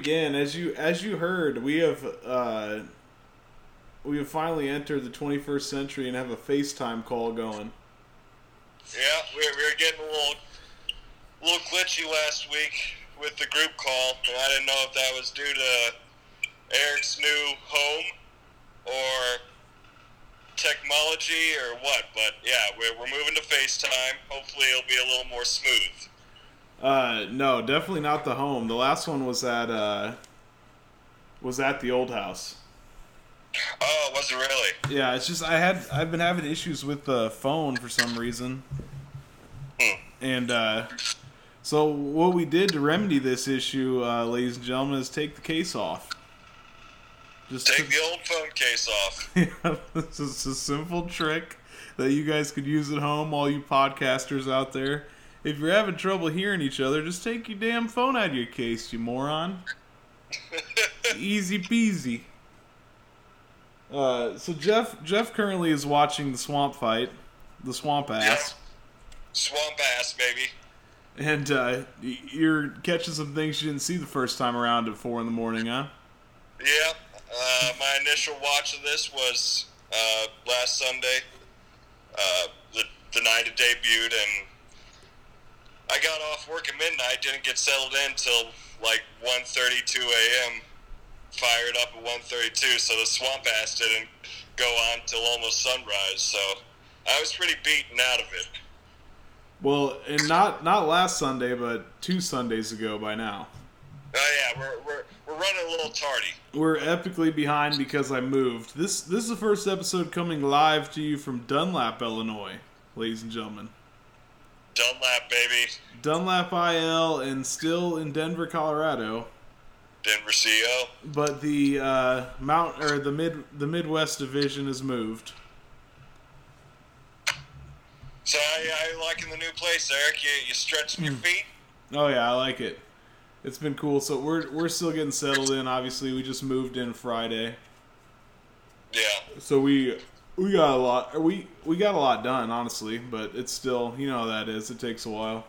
again. As you as you heard, we have uh, we have finally entered the 21st century and have a FaceTime call going. Yeah, we were, we were getting a little, little glitchy last week with the group call, and I didn't know if that was due to Eric's new home or technology or what. But yeah, we're, we're moving to FaceTime. Hopefully, it'll be a little more smooth. Uh, no, definitely not the home. The last one was at uh, was at the old house. Oh, was it really? Yeah, it's just I had I've been having issues with the phone for some reason, Hmm. and uh, so what we did to remedy this issue, uh, ladies and gentlemen, is take the case off. Just Take to- the old phone case off. Yeah, this is a simple trick that you guys could use at home, all you podcasters out there. If you're having trouble hearing each other, just take your damn phone out of your case, you moron. Easy peasy. Uh, so Jeff Jeff currently is watching the swamp fight, the swamp ass, Swamp ass, baby. and uh, you're catching some things you didn't see the first time around at four in the morning, huh? Yeah, uh, my initial watch of this was uh, last Sunday, uh, the, the night it debuted, and I got off work at midnight, didn't get settled in till like 1.32 a.m., fired up at 1.32, so the swamp ass didn't go on till almost sunrise, so I was pretty beaten out of it. Well, and not not last Sunday, but two Sundays ago by now. Oh yeah, we're, we're, we're running a little tardy. We're epically behind because I moved. This this is the first episode coming live to you from Dunlap, Illinois, ladies and gentlemen. Dunlap, baby. Dunlap IL and still in Denver, Colorado, Denver CO. but the uh, Mount or the mid the Midwest division has moved. So I, I liking the new place, Eric. You, you stretching your feet? Oh yeah, I like it. It's been cool. So we're we're still getting settled in. Obviously, we just moved in Friday, Yeah. so we we got a lot. We we got a lot done, honestly. But it's still, you know how that is. It takes a while.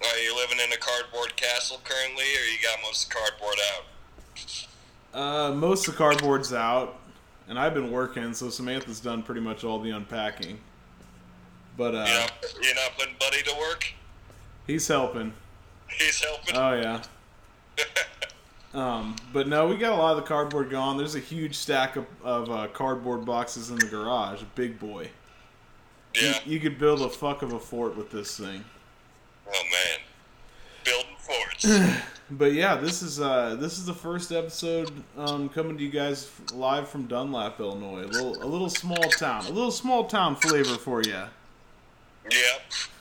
Are you living in a cardboard castle currently, or you got most of the cardboard out? Uh, most of the cardboard's out, and I've been working, so Samantha's done pretty much all the unpacking. But uh, You know, you're not putting Buddy to work. he's helping. He's helping. Oh yeah. Um, but no, we got a lot of the cardboard gone. There's a huge stack of, of uh, cardboard boxes in the garage, big boy. You, you could build a fuck of a fort with this thing. Oh man, building forts. But yeah, this is uh, this is the first episode um, coming to you guys live from Dunlap, Illinois. A little a little small town, a little small town flavor for you. yep.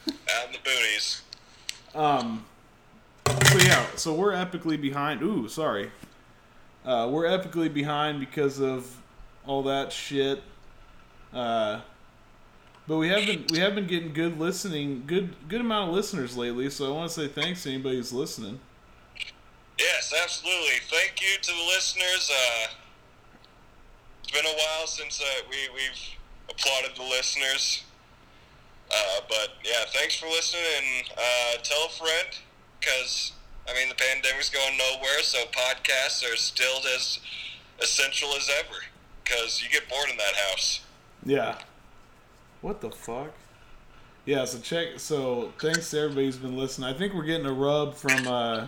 Out in the boonies. Um. So yeah, so we're epically behind. Ooh, sorry. Uh, we're epically behind because of all that shit. Uh, but we have been we have been getting good listening, good good amount of listeners lately. So I want to say thanks to anybody who's listening. Yes, absolutely. Thank you to the listeners. Uh, it's been a while since uh, we we've applauded the listeners. Uh, but yeah, thanks for listening and uh, tell a friend because I mean the pandemic's going nowhere, so podcasts are still as essential as ever because you get bored in that house. Yeah. What the fuck? Yeah, so check. So thanks to everybody who's been listening. I think we're getting a rub from uh,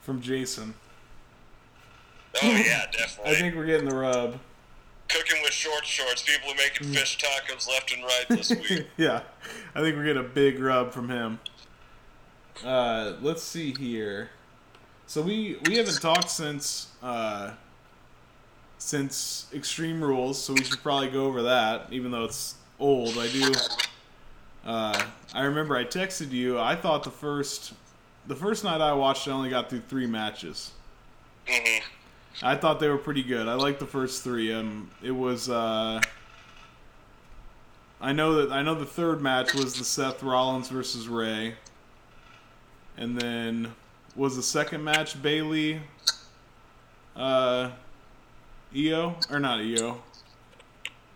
from Jason. Oh yeah, definitely. I think we're getting the rub. Cooking with short shorts. People are making fish tacos left and right this week. yeah, I think we're getting a big rub from him. Uh, let's see here. So we we haven't talked since uh, since Extreme Rules, so we should probably go over that, even though it's old. I do. Uh, I remember I texted you. I thought the first the first night I watched, I only got through three matches. hmm I thought they were pretty good. I liked the first three. Um, it was. Uh, I know that I know the third match was the Seth Rollins versus Rey, and then was the second match Bayley, uh, Io or not Io?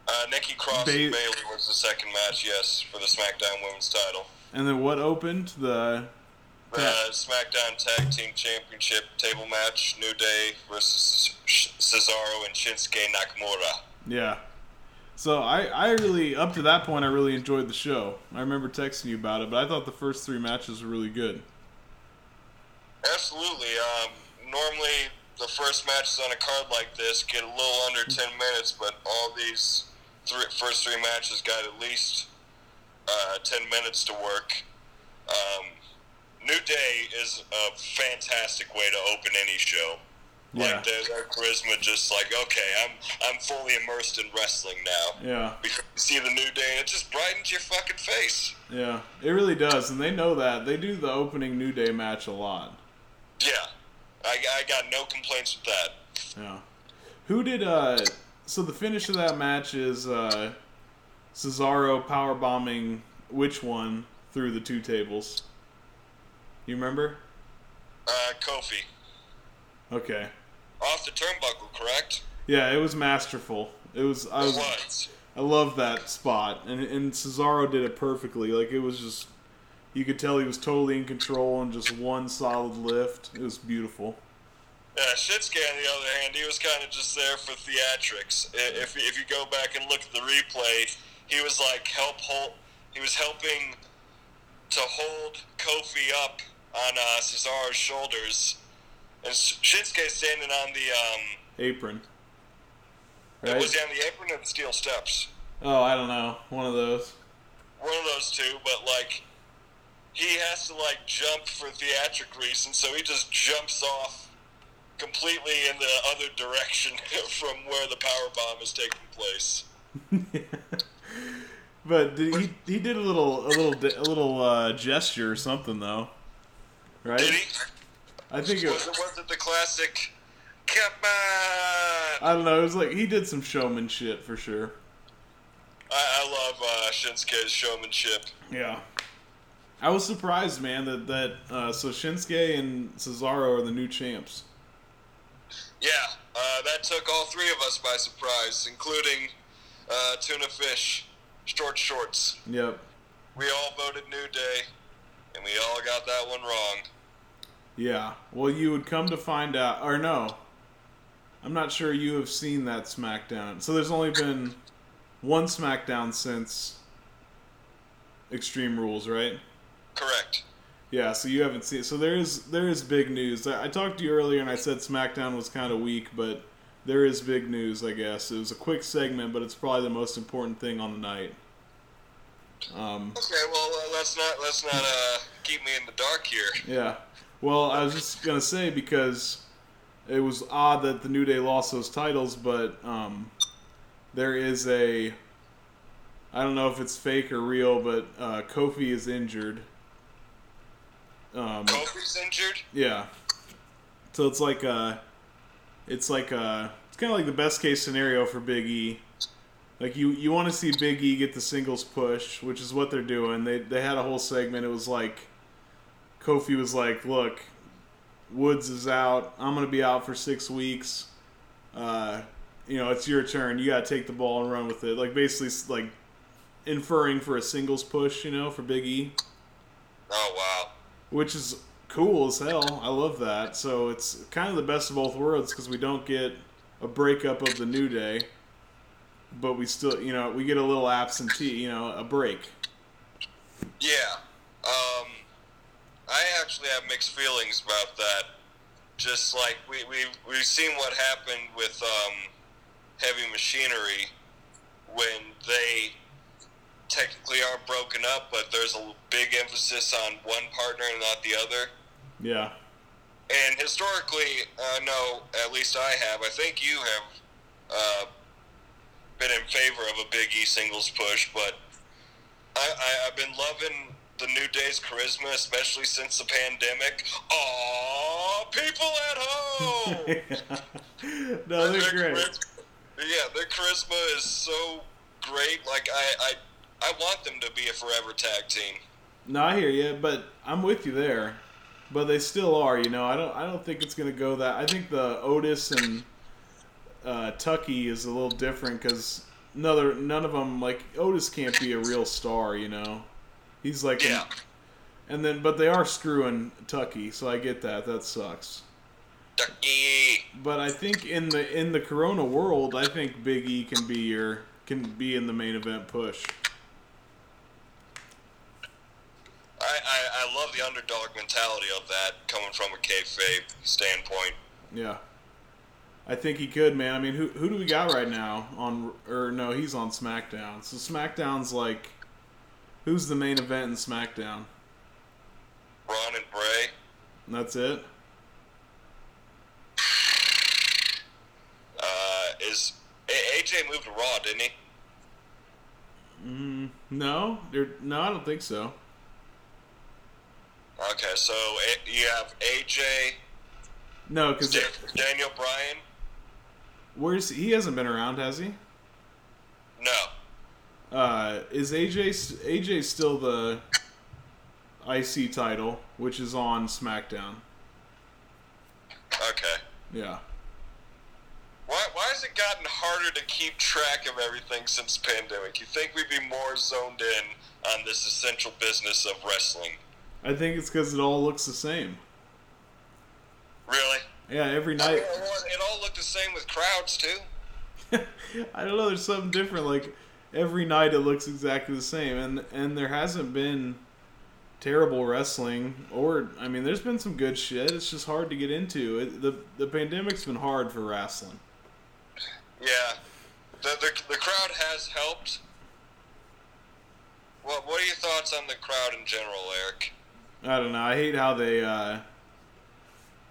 Uh, Nikki Cross Ba- and Bayley was the second match, yes, for the SmackDown Women's title. And then what opened the? The SmackDown Tag Team Championship table match: New Day versus Cesaro and Shinsuke Nakamura. Yeah. So I, I really up to that point I really enjoyed the show. I remember texting you about it, but I thought the first three matches were really good. Absolutely. Um, normally the first matches on a card like this get a little under ten minutes, but all these three, first three matches got at least uh, ten minutes to work. Um, New Day is a fantastic way to open any show. Yeah. Like their, their charisma, just like okay, I'm I'm fully immersed in wrestling now. Yeah. Because you see the New Day, and it just brightens your fucking face. Yeah. It really does, and they know that. They do the opening New Day match a lot. Yeah, I, I got no complaints with that. Yeah. Who did uh so the finish of that match is uh Cesaro power bombing which one through the two tables? You remember? Uh, Kofi Okay. off the turnbuckle, correct? Yeah, it was masterful. It was I It was was. I love that spot, and and Cesaro did it perfectly. Like it was just, you could tell he was totally in control and just one solid lift. It was beautiful. Yeah, Shinsuke, on the other hand, he was kind of just there for theatrics. If, if you go back and look at the replay, he was like help hold. He was helping to hold Kofi up on uh, Cesaro's shoulders, and Shinsuke standing on the um. Apron. Right? Was on the apron or the steel steps? Oh, I don't know. One of those. one of those two, but like he has to like jump for theatric reasons, so he just jumps off completely in the other direction from where the power bomb is taking place. but did, he he did a little a little a little uh, gesture or something though, right? Did he? I think it Was it was it the classic? Come on! I don't know. It was like he did some showmanship for sure. I, I love uh, Shinsuke's showmanship. Yeah. I was surprised, man, that that uh, so Shinsuke and Cesaro are the new champs. Yeah, uh, that took all three of us by surprise, including uh, Tuna Fish, Short Shorts. Yep. We all voted New Day, and we all got that one wrong. Yeah. Well, you would come to find out, or no, I'm not sure you have seen that SmackDown. So there's only been one SmackDown since Extreme Rules, right? Correct. Yeah. So you haven't seen. So there is there is big news. I I talked to you earlier, and I said SmackDown was kind of weak, but there is big news. I guess it was a quick segment, but it's probably the most important thing on the night. Um, Okay, well uh, let's not let's not uh, keep me in the dark here. Yeah. Well, I was just gonna say because it was odd that the New Day lost those titles, but um, there is a I don't know if it's fake or real, but uh, Kofi is injured. Um, Kofi's injured. yeah. So it's like uh it's like uh it's kind of like the best case scenario for Big E. Like you you want to see Big E get the singles push, which is what they're doing. They they had a whole segment. It was like Kofi was like, "Look, Woods is out. I'm going to be out for 6 weeks. Uh, you know, it's your turn. You got to take the ball and run with it." Like basically like inferring for a singles push, you know, for Big E Oh wow. Which is cool as hell. I love that. So it's kind of the best of both worlds because we don't get a breakup of the New Day, but we still, you know, we get a little absentee, you know, a break. Yeah. Um, I actually have mixed feelings about that. Just like we we we've seen what happened with um, heavy machinery when they technically aren't broken up, but there's a big emphasis on one partner and not the other. Yeah, And historically, I know at least I have. I think you have uh, been in favor of a Big E singles push, but I, I, I've been loving the New Day's charisma, especially since the pandemic. Aw, people at home. no, they're great. Yeah, their charisma is so great. Like I, I, I want them to be a forever tag team. No, I hear you, but I'm with you there. But they still are, you know. I don't. I don't think it's gonna go that. I think the Otis and uh, Tucky is a little different because another none of them like Otis can't be a real star, you know. He's like, Yeah. and then but they are screwing Tucky, so I get that. That sucks. Ducky. But I think in the in the Corona world, I think Big E can be your can be in the main event push. I, I, I love the underdog mentality of that coming from a kayfabe standpoint. Yeah. I think he could, man. I mean, who who do we got right now on or no, he's on SmackDown. So SmackDown's like who's the main event in SmackDown? Braun and Bray. And that's it? Uh, is AJ moved to Raw, didn't he? Mm, no, no, I don't think so. Okay, so you have AJ, No, Da- Daniel Bryan. where's he hasn't been around, has he? No. Uh, is AJ AJ still the IC title, which is on SmackDown? Okay. Yeah. Why, why has it gotten harder to keep track of everything since pandemic? You think we'd be more zoned in on this essential business of wrestling? I think it's because it all looks the same. Really? Yeah, every night. it all looked the same with crowds too. I don't know. There's something different. Like every night, it looks exactly the same, and and there hasn't been terrible wrestling, or I mean, there's been some good shit. It's just hard to get into. It, the The pandemic's been hard for wrestling. Yeah, the, the the crowd has helped. What What are your thoughts on the crowd in general, Eric? I don't know. I hate how they. uh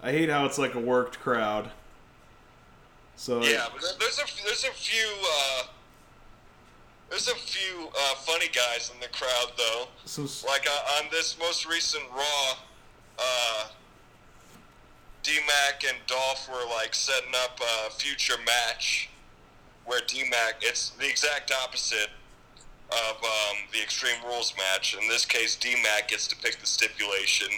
I hate how it's like a worked crowd. So Yeah, but there's a there's a few uh, there's a few uh, funny guys in the crowd though. some Like uh, on this most recent Raw, uh, D-Mac and Dolph were like setting up a future match where D-Mac, it's the exact opposite of um, the Extreme Rules match. In this case, D-Mac gets to pick the stipulation.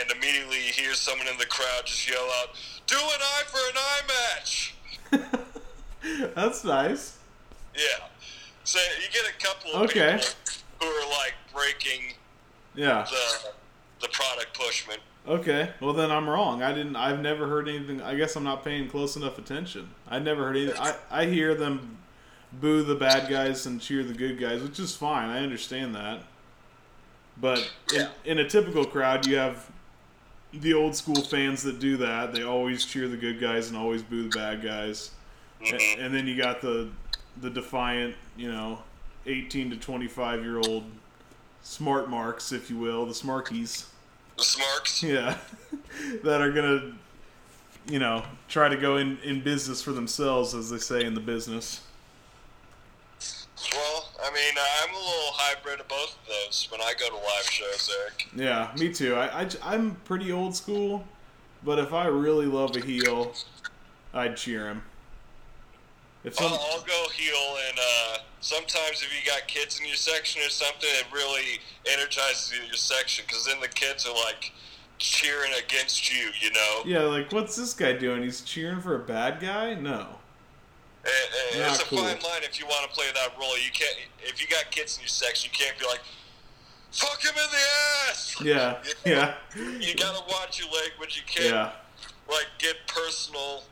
And immediately you hear someone in the crowd just yell out, "Do an eye for an eye match!" That's nice. Yeah. So you get a couple of Okay. people who are like breaking Yeah. the the product pushment. Okay. Well, then I'm wrong. I didn't. I've never heard anything. I guess I'm not paying close enough attention. I never heard anything. I I hear them boo the bad guys and cheer the good guys, which is fine. I understand that. But in, in a typical crowd, you have the old school fans that do that. They always cheer the good guys and always boo the bad guys. Mhm. And then you got the the defiant, you know, 18 to 25 year old smart marks, if you will, the smarkies. The Smarks. Yeah, that are gonna, you know, try to go in in business for themselves, as they say in the business. Well, I mean, I'm a little hybrid of both of those when I go to live shows, Eric. Yeah, me too. I, I am pretty old school, but if I really love a heel, I'd cheer him. If some, I'll, I'll go heel, and uh, sometimes if you got kids in your section or something, it really energizes your section because then the kids are like cheering against you, you know. yeah, like what's this guy doing? He's cheering for a bad guy? No. And, and it's a cool. fine line if you want to play that role. You can't if you got kids in your section, you can't be like, "Fuck him in the ass." Yeah, You know? yeah, You gotta watch your language. You can't yeah. like get personal.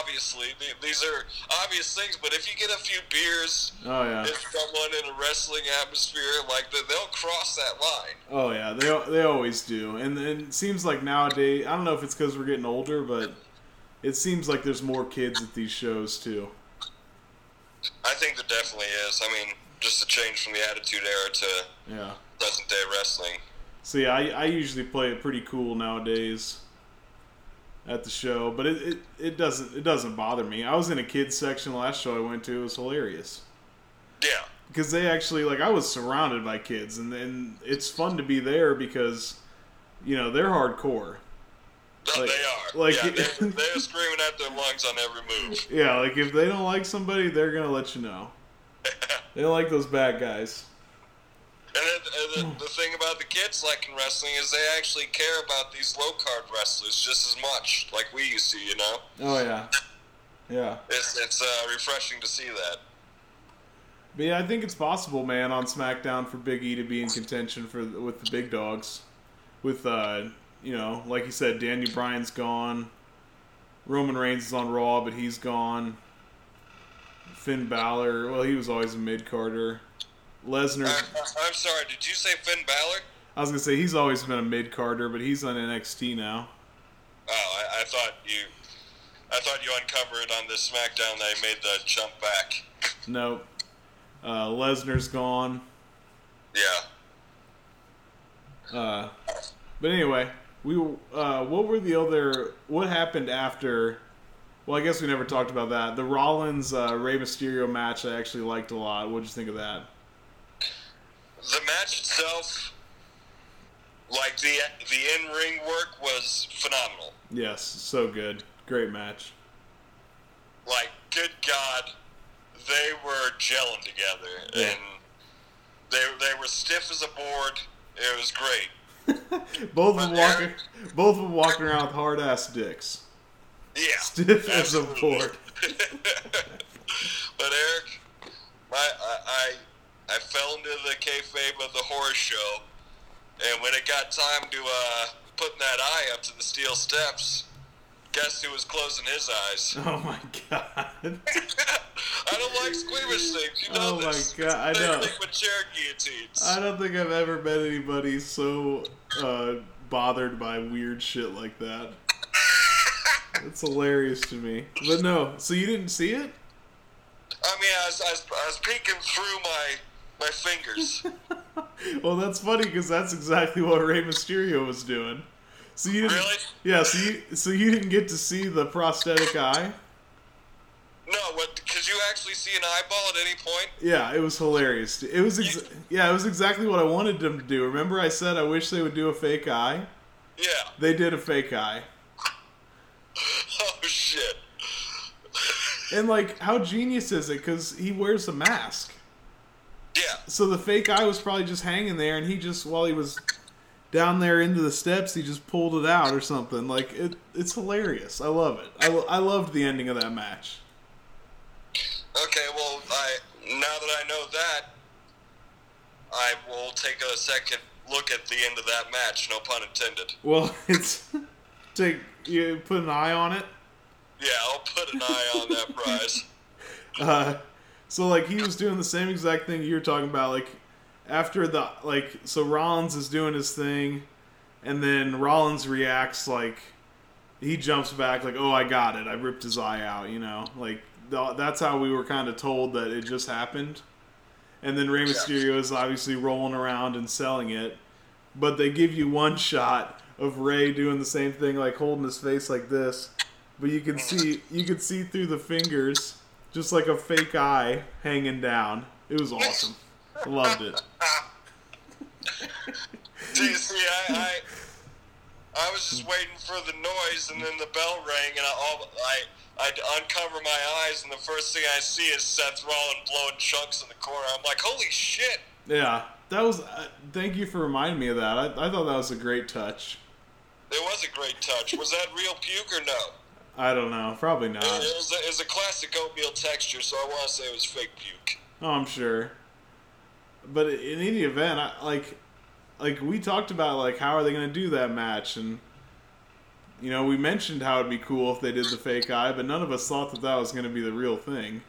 Obviously, these are obvious things. But if you get a few beers, Oh yeah. if someone in a wrestling atmosphere, like th- they'll cross that line. Oh yeah, they they always do, and and it seems like nowadays I don't know if it's because we're getting older, but it seems like there's more kids at these shows too. I think there definitely is. I mean, just a change from the Attitude Era to Yeah. present day wrestling. So yeah, I, I usually play it pretty cool nowadays at the show, but it, it, it doesn't it doesn't bother me. I was in a kids section last show I went to. It was hilarious Yeah. because they actually like I was surrounded by kids, and and it's fun to be there because you know they're hardcore. No, Like- they are. like- yeah, they're, they're screaming at their lungs on every move. Yeah, like if they don't like somebody, they're gonna let you know. They don't like those bad guys. And then, and the, the thing about the kids like in wrestling is they actually care about these low card wrestlers just as much, like we used to. You know, Oh yeah, yeah. it's it's uh, refreshing to see that. But yeah, I think it's possible, man, on SmackDown for Big E to be in contention for with the big dogs. With uh, you know, like you said, Daniel Bryan's gone. Roman Reigns is on Raw, but he's gone. Finn Balor, well, he was always a mid carder. Lesnar, I, I'm sorry, did you say Finn Balor? I was gonna say he's always been a mid carder, but he's on NXT now. Oh, I, I thought you, I thought you uncovered on this SmackDown that he made the jump back. Nope. Uh, Lesnar's gone. Yeah. Uh, but anyway, we uh, what were the other? What happened after? Well, I guess we never talked about that. The Rollins uh, Rey Mysterio match I actually liked a lot. What'd you think of that? The match itself, like the the in ring work, was phenomenal. Yes, so good, great match. Like, good God, they were gelling together, Yeah. and they they were stiff as a board. It was great. both of them walking, both of them walking around with hard ass dicks. Yeah. Stiff as a board. but Eric, my I, I I fell into the kayfabe of the horror show, and when it got time to uh, putting that eye up to the steel steps, guess who was closing his eyes? Oh my god. I don't like squeamish things. You know Oh my this. God, I know. with chair guillotines. I don't think I've ever met anybody so uh, bothered by weird shit like that. It's hilarious to me. But no, so you didn't see it? I mean, I was, I was, I was peeking through my my fingers. well, that's funny because that's exactly what Rey Mysterio was doing. So you didn't, Really? Yeah. So you so you didn't get to see the prosthetic eye. no, what? Could you actually see an eyeball at any point? Yeah, it was hilarious. It was ex- yeah, it was exactly what I wanted them to do. Remember, I said I wish they would do a fake eye. Yeah. They did a fake eye. Oh shit. And like, how genius is it? Because he wears a mask. Yeah. So the fake eye was probably just hanging there, and he just while he was down there into the steps, he just pulled it out or something. Like it, it's hilarious. I love it. I, I loved the ending of that match. Okay, well, I now that I know that, I will take a second look at the end of that match. No pun intended. Well, it's take you put an eye on it. Yeah, I'll put an eye on that prize. Uh, so like he was doing the same exact thing you were talking about. Like after the like, so Rollins is doing his thing, and then Rollins reacts like he jumps back like, "Oh, I got it! I ripped his eye out." You know, like th- that's how we were kind of told that it just happened. And then Rey Mysterio is obviously rolling around and selling it, but they give you one shot of Rey doing the same thing, like holding his face like this, but you can see you can see through the fingers, just like a fake eye hanging down. It was awesome. I loved it. See, see, I, I, I was just waiting for the noise, and then the bell rang, and I, all, I, I uncover my eyes, and the first thing I see is Seth Rollins blowing chunks in the corner. I'm like, holy shit! Yeah, that was. Uh, thank you for reminding me of that. I, I thought that was a great touch. It was a great touch. Was that real puke or no? I don't know, probably It, not. it was a, it was a classic oatmeal texture, so I want to say it was fake puke. Oh, I'm sure. But in any event, I, like, like we talked about, like how are they going to do that match, and you know, we mentioned how it'd be cool if they did the fake eye, but none of us thought that that was going to be the real thing.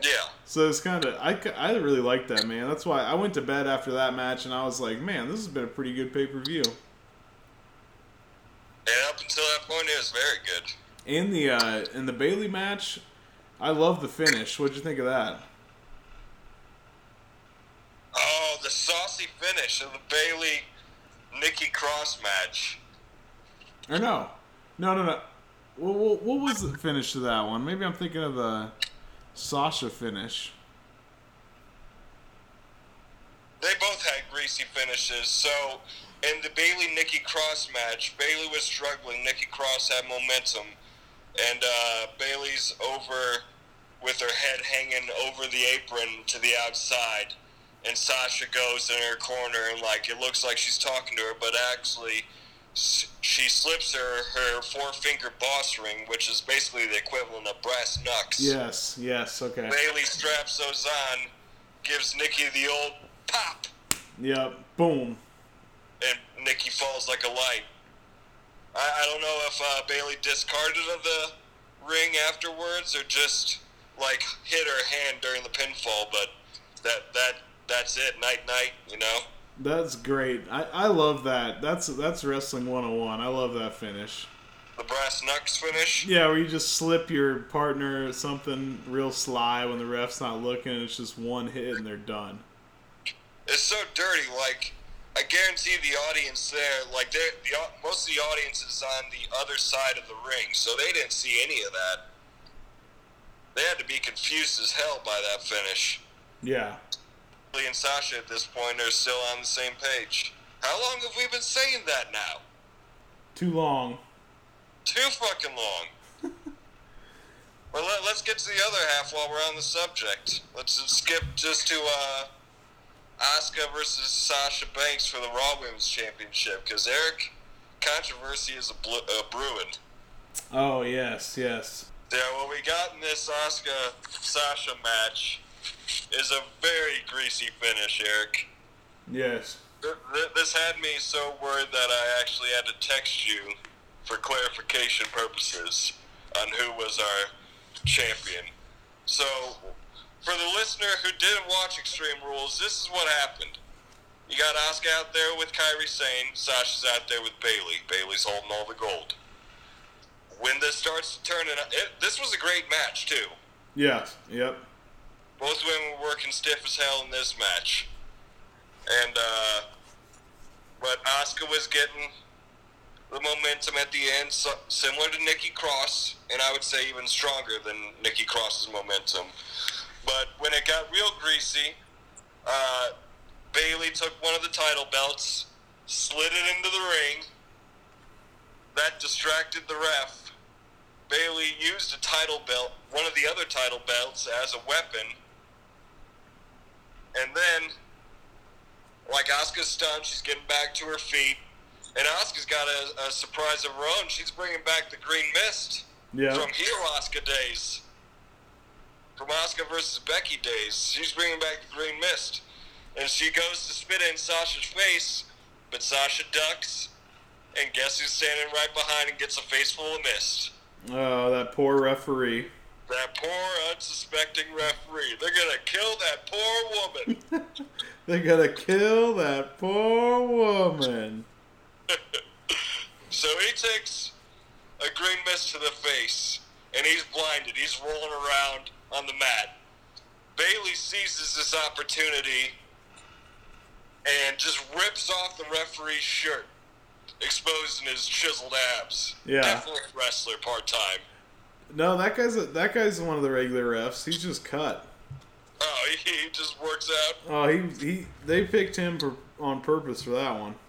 Yeah. So it's kind of I, I really liked that man. That's why I went to bed after that match, and I was like, man, this has been a pretty good pay per view. And up until that point, it was very good. And the uh, in the Bayley match, I love the finish. What'd you think of that? Oh, the saucy finish of the Bayley Nikki Cross match. Or no, no, no, no. What, what, what was the finish to that one? Maybe I'm thinking of the Sasha finish. They both had greasy finishes. So, in the Bayley Nikki Cross match, Bayley was struggling. Nikki Cross had momentum, and uh, Bayley's over with her head hanging over the apron to the outside, and Sasha goes in her corner and like it looks like she's talking to her, but actually. She slips her, her four finger boss ring, which is basically the equivalent of brass knucks. Yes, yes, okay. Bayley straps those on, gives Nikki the old pop, Yep. Boom. and Nikki falls like a light. I, I don't know if uh, Bayley discarded of the ring afterwards or just like hit her hand during the pinfall, but that that that's it. Night night, you know. That's great. I, I love that. That's that's wrestling 101. I love that finish. The brass knucks finish. Yeah, where you just slip your partner something real sly when the ref's not looking, and it's just one hit and they're done. It's so dirty. Like I guarantee the audience there, like they the most of the audience is on the other side of the ring, so they didn't see any of that. They had to be confused as hell by that finish. Yeah. Lee and Sasha at this point are still on the same page. How long have we been saying that now? Too long. Too fucking long. well, let, us get to the other half while we're on the subject. Let's skip just to uh, Asuka versus Sasha Banks for the Raw Women's Championship because Eric, controversy is a, blu- a brewing. Oh yes, yes. Yeah, what we got in this Asuka Sasha match is a very greasy finish, Eric. Yes. Th- th- This had me so worried that I actually had to text you for clarification purposes on who was our champion. So, for the listener who didn't watch Extreme Rules, this is what happened. You got Asuka out there with Kairi Sane, Sasha's out there with Bayley. Bayley's holding all the gold. When this starts to turn, it, this was a great match too. Yes. Yep. Both women were working stiff as hell in this match. And, uh, but Asuka was getting the momentum at the end, so, similar to Nikki Cross, and I would say even stronger than Nikki Cross's momentum. But when it got real greasy, uh, Bayley took one of the title belts, slid it into the ring. That distracted the ref. Bayley used a title belt, one of the other title belts, as a weapon. And then, like Asuka's stunned, she's getting back to her feet. And Asuka's got a, a surprise of her own. She's bringing back the green mist Yeah. from heel Asuka days. From Asuka versus Becky days. She's bringing back the green mist. And she goes to spit in Sasha's face, but Sasha ducks. And guess who's standing right behind and gets a face full of mist? Oh, that poor referee. That poor unsuspecting referee. They're gonna kill that poor woman. They're gonna kill that poor woman. so he takes a green mist to the face, and he's blinded. He's rolling around on the mat. Bayley seizes this opportunity and just rips off the referee's shirt, exposing his chiseled abs. Yeah. Definitely a wrestler part time. No, that guy's a, that guy's one of the regular refs. He's just cut. Oh, he, he just works out. Oh, he he. They picked him for, on purpose for that one.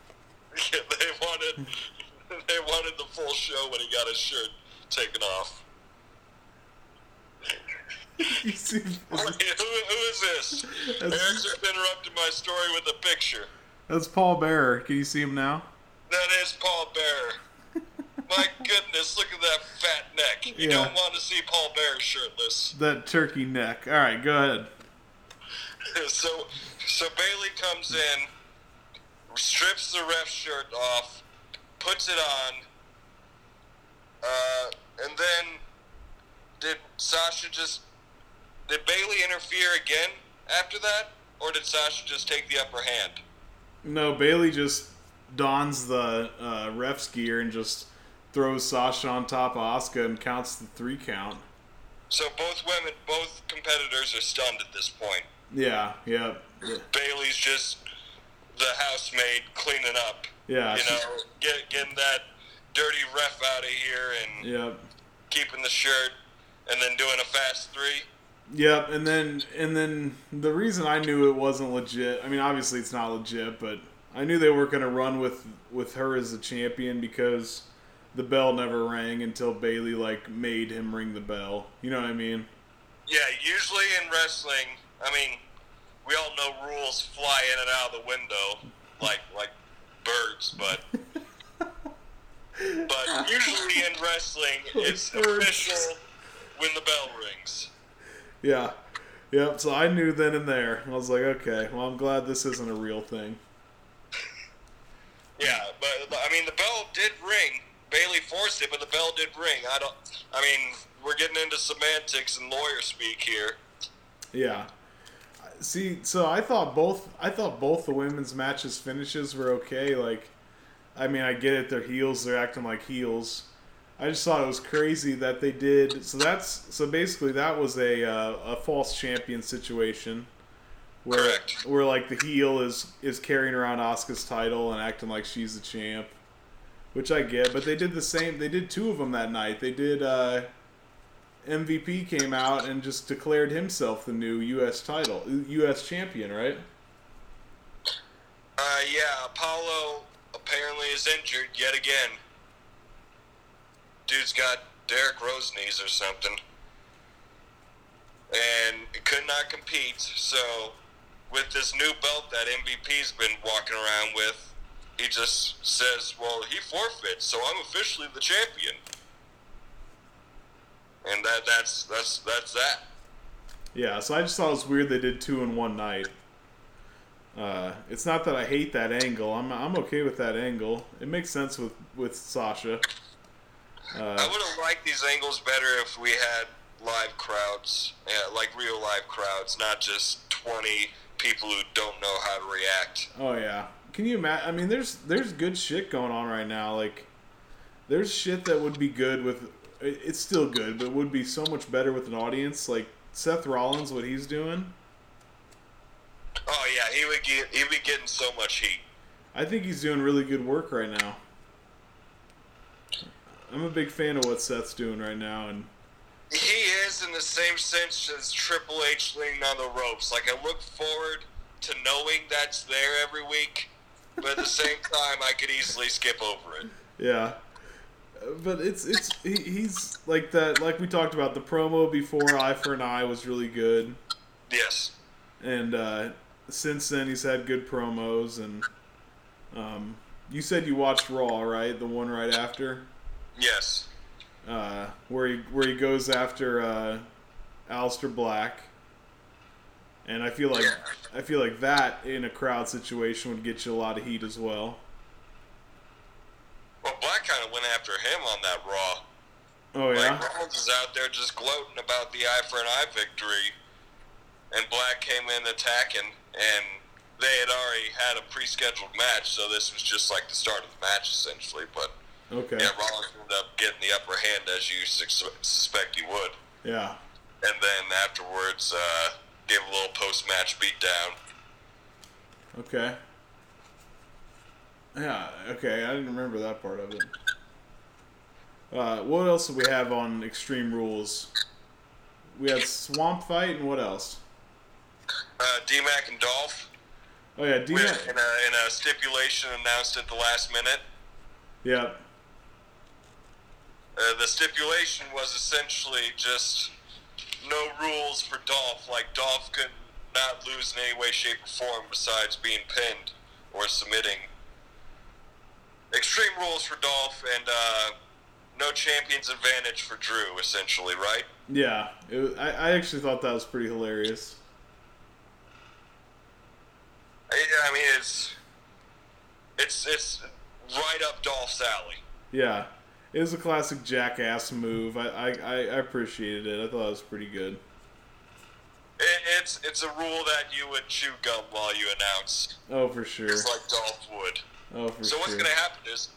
Yeah, they wanted they wanted the full show when he got his shirt taken off. See, who, who is this? That's- Eric's just interrupted my story with a picture. that's Paul Bearer. Can you see him now? That is Paul Bearer. My goodness, look at that fat neck. You Yeah. don't want to see Paul Bear shirtless. That turkey neck. All right, go ahead. so, so Bayley comes in, strips the ref shirt off, puts it on, uh, and then did Sasha just did Bayley interfere again after that, or did Sasha just take the upper hand? No, Bayley just dons the uh, ref's gear and just throws Sasha on top of Asuka and counts the three count. So both women, both competitors are stunned at this point. Yeah, yeah, Bayley's just the housemaid cleaning up. yeah, you know, get, getting that dirty ref out of here and yeah. keeping the shirt, and then doing a fast three. Yep, and then and then the reason I knew it wasn't legit. I mean, obviously it's not legit, but I knew they weren't going to run with with her as a champion because the bell never rang until Bayley like made him ring the bell. You know what I mean? Yeah, usually in wrestling, I mean, we all know rules fly in and out of the window like like birds, but but usually in wrestling, it's official when the bell rings. Yeah. Yep. So I knew then and there. I was like, okay, well, I'm glad this isn't a real thing. Yeah, but I mean, the bell did ring. Bayley forced it, but the bell did ring. I don't. I mean, we're getting into semantics and lawyer speak here. Yeah. See, so I thought both. I thought both the women's matches finishes were okay. Like, I mean, I get it. They're heels. They're acting like heels. I just thought it was crazy that they did. So that's so basically that was a uh, a false champion situation. Where, Correct. Where like the heel is is carrying around Asuka's title and acting like she's the champ, which I get. But they did the same. They did two of them that night. They did. uh MVP came out and just declared himself the new U.S. title, U.S. champion, right? Uh, yeah, Apollo apparently is injured yet again. Dude's got Derrick Rose knees or something. And could not compete, so with this new belt that MVP's been walking around with, he just says, well, he forfeits, so I'm officially the champion. And that that's that's that's that. Yeah, so I just thought it was weird they did two in one night. Uh, it's not that I hate that angle. I'm I'm okay with that angle. It makes sense with with Sasha. Uh, I would have liked these angles better if we had live crowds, yeah, like real live crowds, not just 20 people who don't know how to react. oh yeah, can you imagine? I mean, there's there's good shit going on right now. Like, there's shit that would be good with. It's still good, but would be so much better with an audience. Like Seth Rollins, what he's doing. Oh yeah, he would get he'd be getting so much heat. I think he's doing really good work right now. I'm a big fan of what Seth's doing right now, and He is in the same sense as Triple H leaning on the ropes. Like I look forward to knowing that's there every week, but at the same time, I could easily skip over it. yeah. But it's it's he, he's like that. Like we talked about, the promo before Eye for an Eye was really good, Yes. and uh, since then he's had good promos. And um, you said you watched Raw, right? The one right after. Yes. uh, where he where he goes after uh, Aleister Black, and I feel like I feel like that in a crowd situation would get you a lot of heat as well. Well, Black kind of went after him on that Raw. Oh yeah, Like Rollins is out there just gloating about the eye for an eye victory, and Black came in attacking, and they had already had a pre-scheduled match, so this was just like the start of the match essentially. But okay, yeah, Rollins ended up getting the upper hand as you sus- suspect he would, yeah, and then afterwards uh, gave a little post-match beatdown. okay, yeah, okay. I didn't remember that part of it. Uh, what else do we have on Extreme Rules? We had Swamp Fight and what else? Uh, D-Mac and Dolph Oh yeah, D. with, in, a, in a stipulation announced at the last minute. Yep. Uh, the stipulation was essentially just no rules for Dolph. Like Dolph could not lose in any way, shape, or form besides being pinned or submitting. Extreme rules for Dolph and uh, no champion's advantage for Drew, essentially, right? Yeah, was, I, I actually thought that was pretty hilarious. I, I mean, it's it's it's right up Dolph's alley. Yeah, it was a classic jackass move. I, I, I appreciated it. I thought it was pretty good. It, it's it's a rule that you would chew gum while you announce, Oh, for sure. just like Dolph would. Oh, for So sure. So what's gonna happen is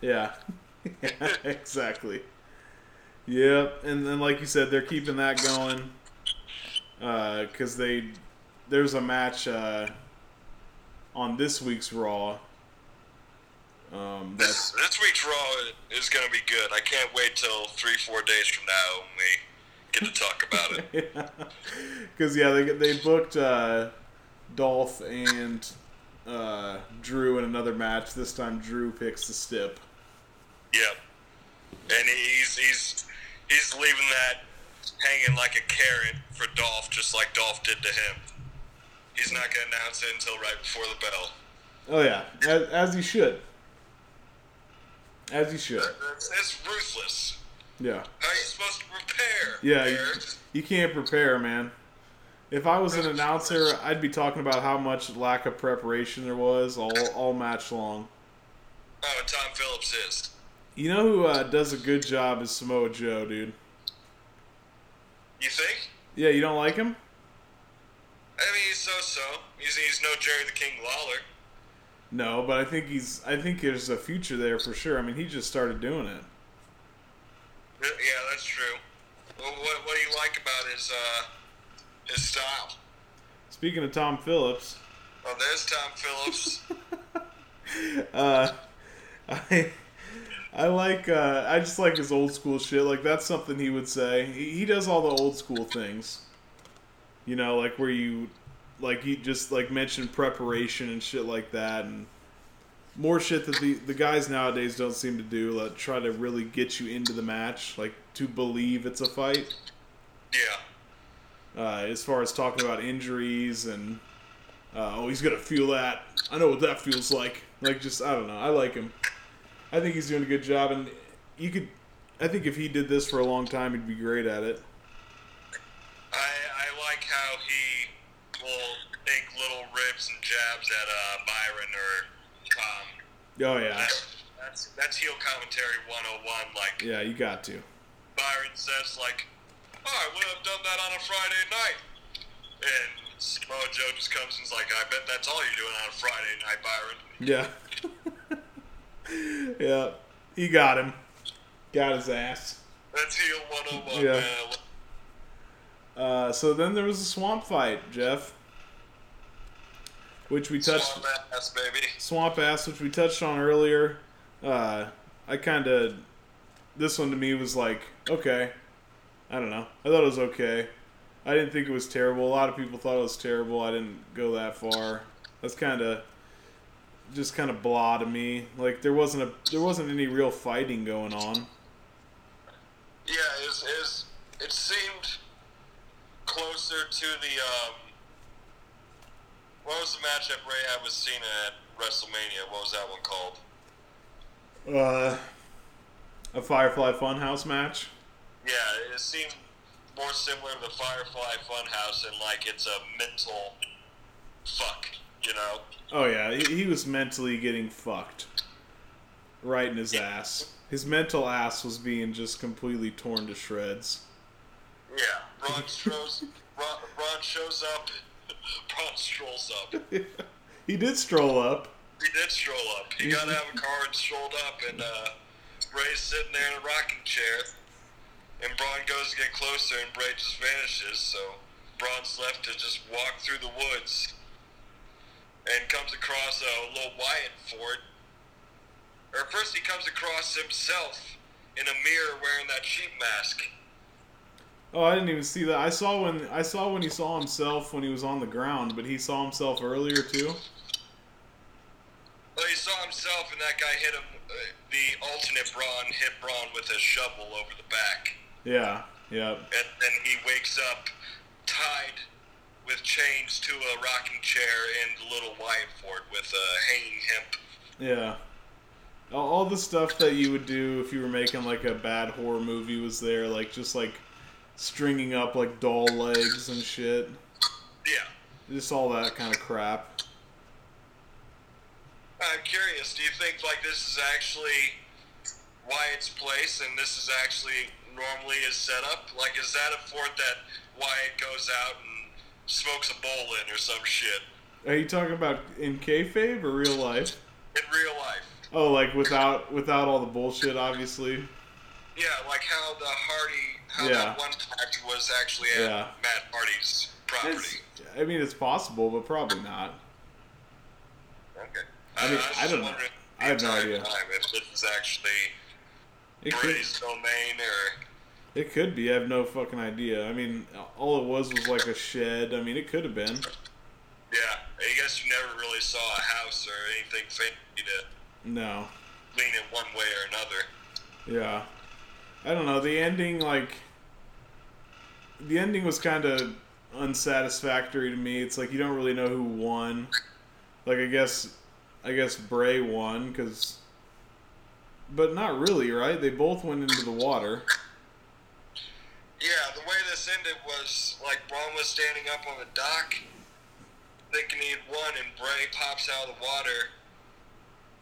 Yeah. yeah, exactly. Yep, and then like you said, they're keeping that going because they there's a match uh, on this week's Raw. Um, This, this week's Raw is going to be good. I can't wait till three, four days from now when we get to talk about it. because yeah, they they booked uh, Dolph and uh, Drew in another match. This time, Drew picks the stip. Yep. And he's he's he's leaving that hanging like a carrot for Dolph, just like Dolph did to him. He's not going to announce it until right before the bell. Oh yeah, as, as he should. As he should. It's, it's ruthless. Yeah. How are you supposed to prepare? Yeah, you, you can't prepare, man. If I was an announcer, I'd be talking about how much lack of preparation there was all all match long. Oh, Tom Phillips is. You know who uh, does a good job is Samoa Joe, dude. You think? Yeah, you don't like him? I mean, he's so-so. He's, he's no Jerry the King Lawler. No, but I think he's. I think there's a future there for sure. I mean, he just started doing it. Yeah, that's true. Well, what, what do you like about his uh, his style? Speaking of Tom Phillips, Oh, there's Tom Phillips. uh, I I like uh, I just like his old school shit. Like that's something he would say. He, he does all the old school things. You know, like where you like he just like mentioned preparation and shit like that, and more shit that the the guys nowadays don't seem to do. Like try to really get you into the match, like to believe it's a fight. yeah. Uh, as far as talking about injuries and uh, oh he's gonna feel that. I know what that feels like. Like just I don't know. I like him. I think he's doing a good job, and you could. I think if he did this for a long time, he'd be great at it. I, I like how he will take little ribs and jabs at uh, Byron or Tom. Oh yeah, That's that's heel commentary 101. Like yeah. You got to. Byron says, like, oh, I would have done that on a Friday night. And Samoa Joe just comes and's like, I bet that's all you're doing on a Friday night, Byron. Yeah. yeah. He got him. Got his ass. That's heel 101, Yeah. man. Uh, so then there was a swamp fight, Jeff, which we touched. Swamp ass, baby. Swamp Ass, which we touched on earlier. Uh, I kind of. This one to me was like, okay. I don't know. I thought it was okay. I didn't think it was terrible. A lot of people thought it was terrible. I didn't go that far. That's kind of. Just kind of blah to me. Like there wasn't a there wasn't any real fighting going on. Yeah, it, was, it, was, it seemed closer to the. Um, what was the matchup Bray had with Cena at WrestleMania? What was that one called? Uh, a Firefly Funhouse match. Yeah, it seemed more similar to the Firefly Funhouse, and like it's a mental fuck, you know? Oh yeah, he, he was mentally getting fucked. Right in his ass. His mental ass was being just completely torn to shreds. Yeah, Braun, Braun shows up, Braun strolls up. he did stroll up. He did stroll up. He got out of a car and strolled up, and uh, Bray's sitting there in a rocking chair. And Braun goes to get closer, and Bray just vanishes. So Braun's left to just walk through the woods, and comes across a little Wyatt Ford. Or first, he comes across himself in a mirror wearing that sheep mask. Oh, I didn't even see that. I saw when I saw when he saw himself when he was on the ground, but he saw himself earlier too. Well, he saw himself, and that guy hit him. Uh, the alternate Braun hit Braun with a shovel over the back. Yeah, yeah, and then he wakes up tied with chains to a rocking chair in the little Wyatt with a hanging hemp. yeah. All the stuff that you would do if you were making like a bad horror movie was there, like just like stringing up like doll legs and shit. Yeah. Just all that kind of crap. I'm curious, do you think like this is actually Wyatt's place and this is actually normally his setup? Like is that a fort that Wyatt goes out and smokes a bowl in or some shit? Are you talking about in kayfabe or real life? In real life. Oh, like without without all the bullshit, obviously. Yeah, like how the Hardy how Yeah. that one was actually at Yeah. Matt Hardy's property. It's, I mean, it's possible, but probably not. Okay. I mean, I just don't know. I have no idea. If this is actually It could, domain or it could be. I have no fucking idea. I mean, all it was was like a shed. I mean, it could have been. yeah. I guess you never really saw a house or anything fancy to No. lean it one way or another. Yeah. I don't know. The ending, like, the ending was kind of unsatisfactory to me. It's like you don't really know who won. Like, I guess, I guess Bray won because but not really, right? They both went into the water. Yeah, the way this ended was like Braun was standing up on the dock, thinking he had won, and Bray pops out of the water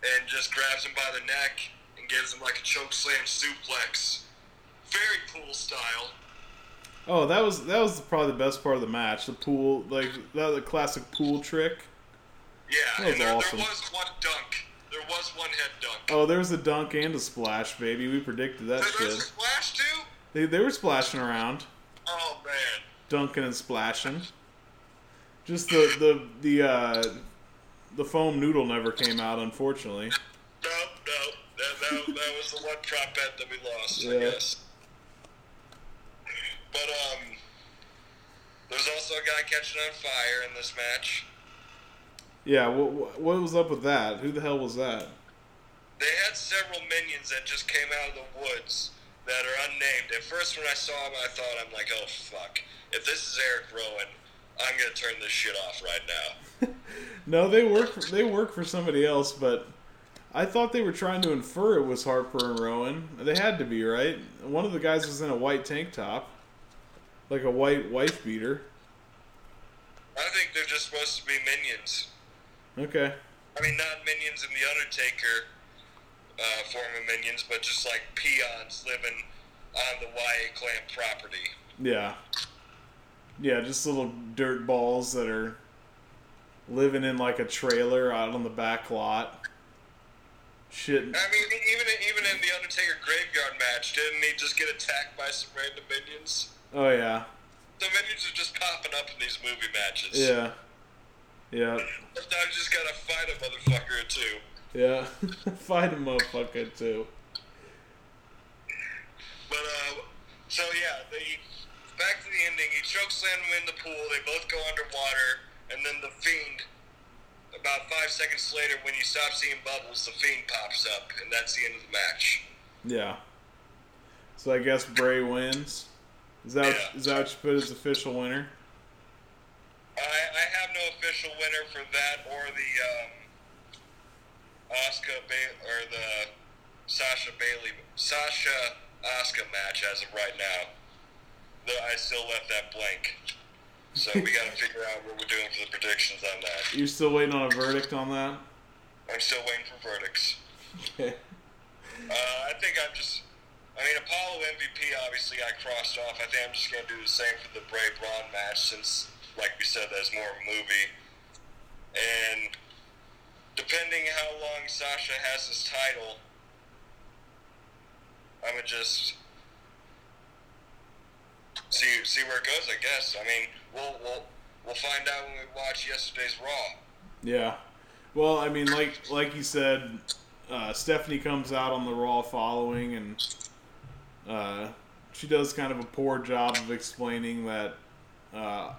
and just grabs him by the neck and gives him like a choke slam suplex. Very cool style. Oh, that was that was probably the best part of the match. The pool, like that, the classic pool trick. Yeah, That was and there, awesome. there was one dunk. There was one head dunk. Oh, there was a dunk and a splash, baby. We predicted that There- there's a splash too. They they were splashing around, Oh man. dunking and splashing. Just the the the uh, the foam noodle never came out, unfortunately. No, no, that, that, that was the one prop bet that we lost, I guess. But um, there's also a guy catching on fire in this match. Yeah, what what was up with that? Who the hell was that? They had several minions that just came out of the woods that are unnamed. At first, when I saw them, I thought, I'm like, oh fuck. If this is Eric Rowan, I'm gonna turn this shit off right now. No, they work for, they work for somebody else, but I thought they were trying to infer it was Harper and Rowan. They had to be, right? One of the guys was in a white tank top, like a white wife beater. I think they're just supposed to be minions. Okay. I mean, not minions in the Undertaker uh, form of minions, but just like peons living on the Wyatt clan property. Yeah. Yeah, just little dirt balls that are living in like a trailer out on the back lot. Shit. I mean, even even in the Undertaker graveyard match, didn't he just get attacked by some random minions? Oh yeah. The minions are just popping up in these movie matches. Yeah. Yeah. Sometimes you just gotta fight a motherfucker or two. Yeah. Fight a motherfucker too. But uh, so yeah, they back to the ending. He chokeslammed him in the pool. They both go underwater, and then the fiend. About five seconds later, when you stop seeing bubbles, the fiend pops up, and that's the end of the match. Yeah. So I guess Bray wins. Is that Yeah. is that what you put as official winner? I, I have no official winner for that or the um, Asuka ba- or the Sasha Bayley Sasha Asuka match as of right now. The, I still left that blank. So we got to figure out what we're doing for the predictions on that. You're still waiting on a verdict on that? I'm still waiting for verdicts. Okay. Uh, I think I'm just. I mean, Apollo MVP, obviously, I crossed off. I think I'm just going to do the same for the Bray Braun match since, like we said, that's more of a movie. And depending how long Sasha has his title, I'm going to just see see where it goes, I guess. I mean, we'll, we'll, we'll find out when we watch yesterday's Raw. Yeah. Well, I mean, like like you said, uh, Stephanie comes out on the Raw following, and uh, she does kind of a poor job of explaining that uh,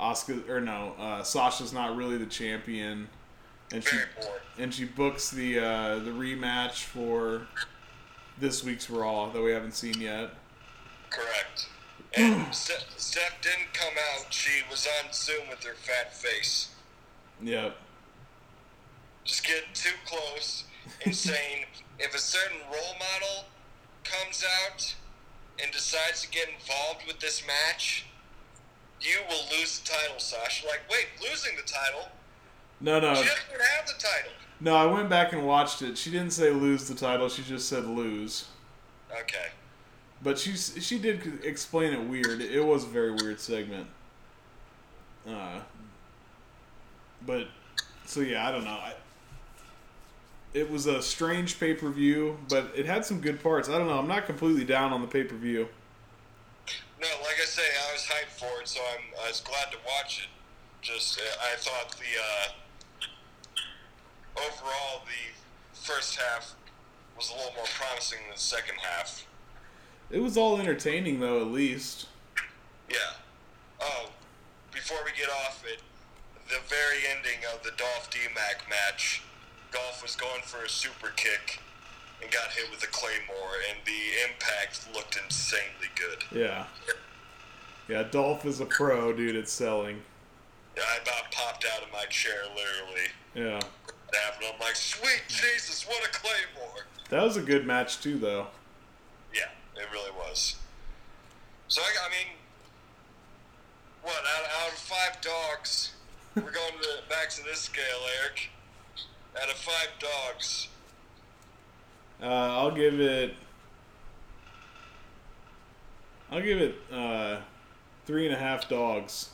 Asuka or no, uh, Sasha's not really the champion, and she and she books the uh, the rematch for this week's Raw that we haven't seen yet. Correct. And Steph, Steph didn't come out. She was on Zoom with her fat face. Yep. Just getting too close and saying if a certain role model comes out and decides to get involved with this match, you will lose the title, Sasha. Like, wait, losing the title? No, no, She doesn't have the title. no. I went back and watched it. She didn't say lose the title. She just said lose. Okay. But she she did explain it weird. It was a very weird segment. Uh, but so yeah, I don't know. I, it was a strange pay per view, but it had some good parts. I don't know. I'm not completely down on the pay per view. No, like I say, I was hyped for it, so I'm, I was glad to watch it. Just, uh, I thought the, uh, overall, the first half was a little more promising than the second half. It was all entertaining though, at least. Yeah. Oh, before we get off it, the very ending of the Dolph D Mac match, was going for a super kick and got hit with a claymore, and the impact looked insanely good. Yeah. Yeah, Dolph is a pro, dude. At selling. Yeah, I about popped out of my chair, literally. Yeah. happened. I'm like, sweet Jesus, what a claymore! That was a good match too, though. Yeah, it really was. So I, I mean, what out, out of five dogs, we're going to the, back to this scale, Eric. Out of five dogs, Uh, I'll give it. I'll give it uh, three and a half dogs.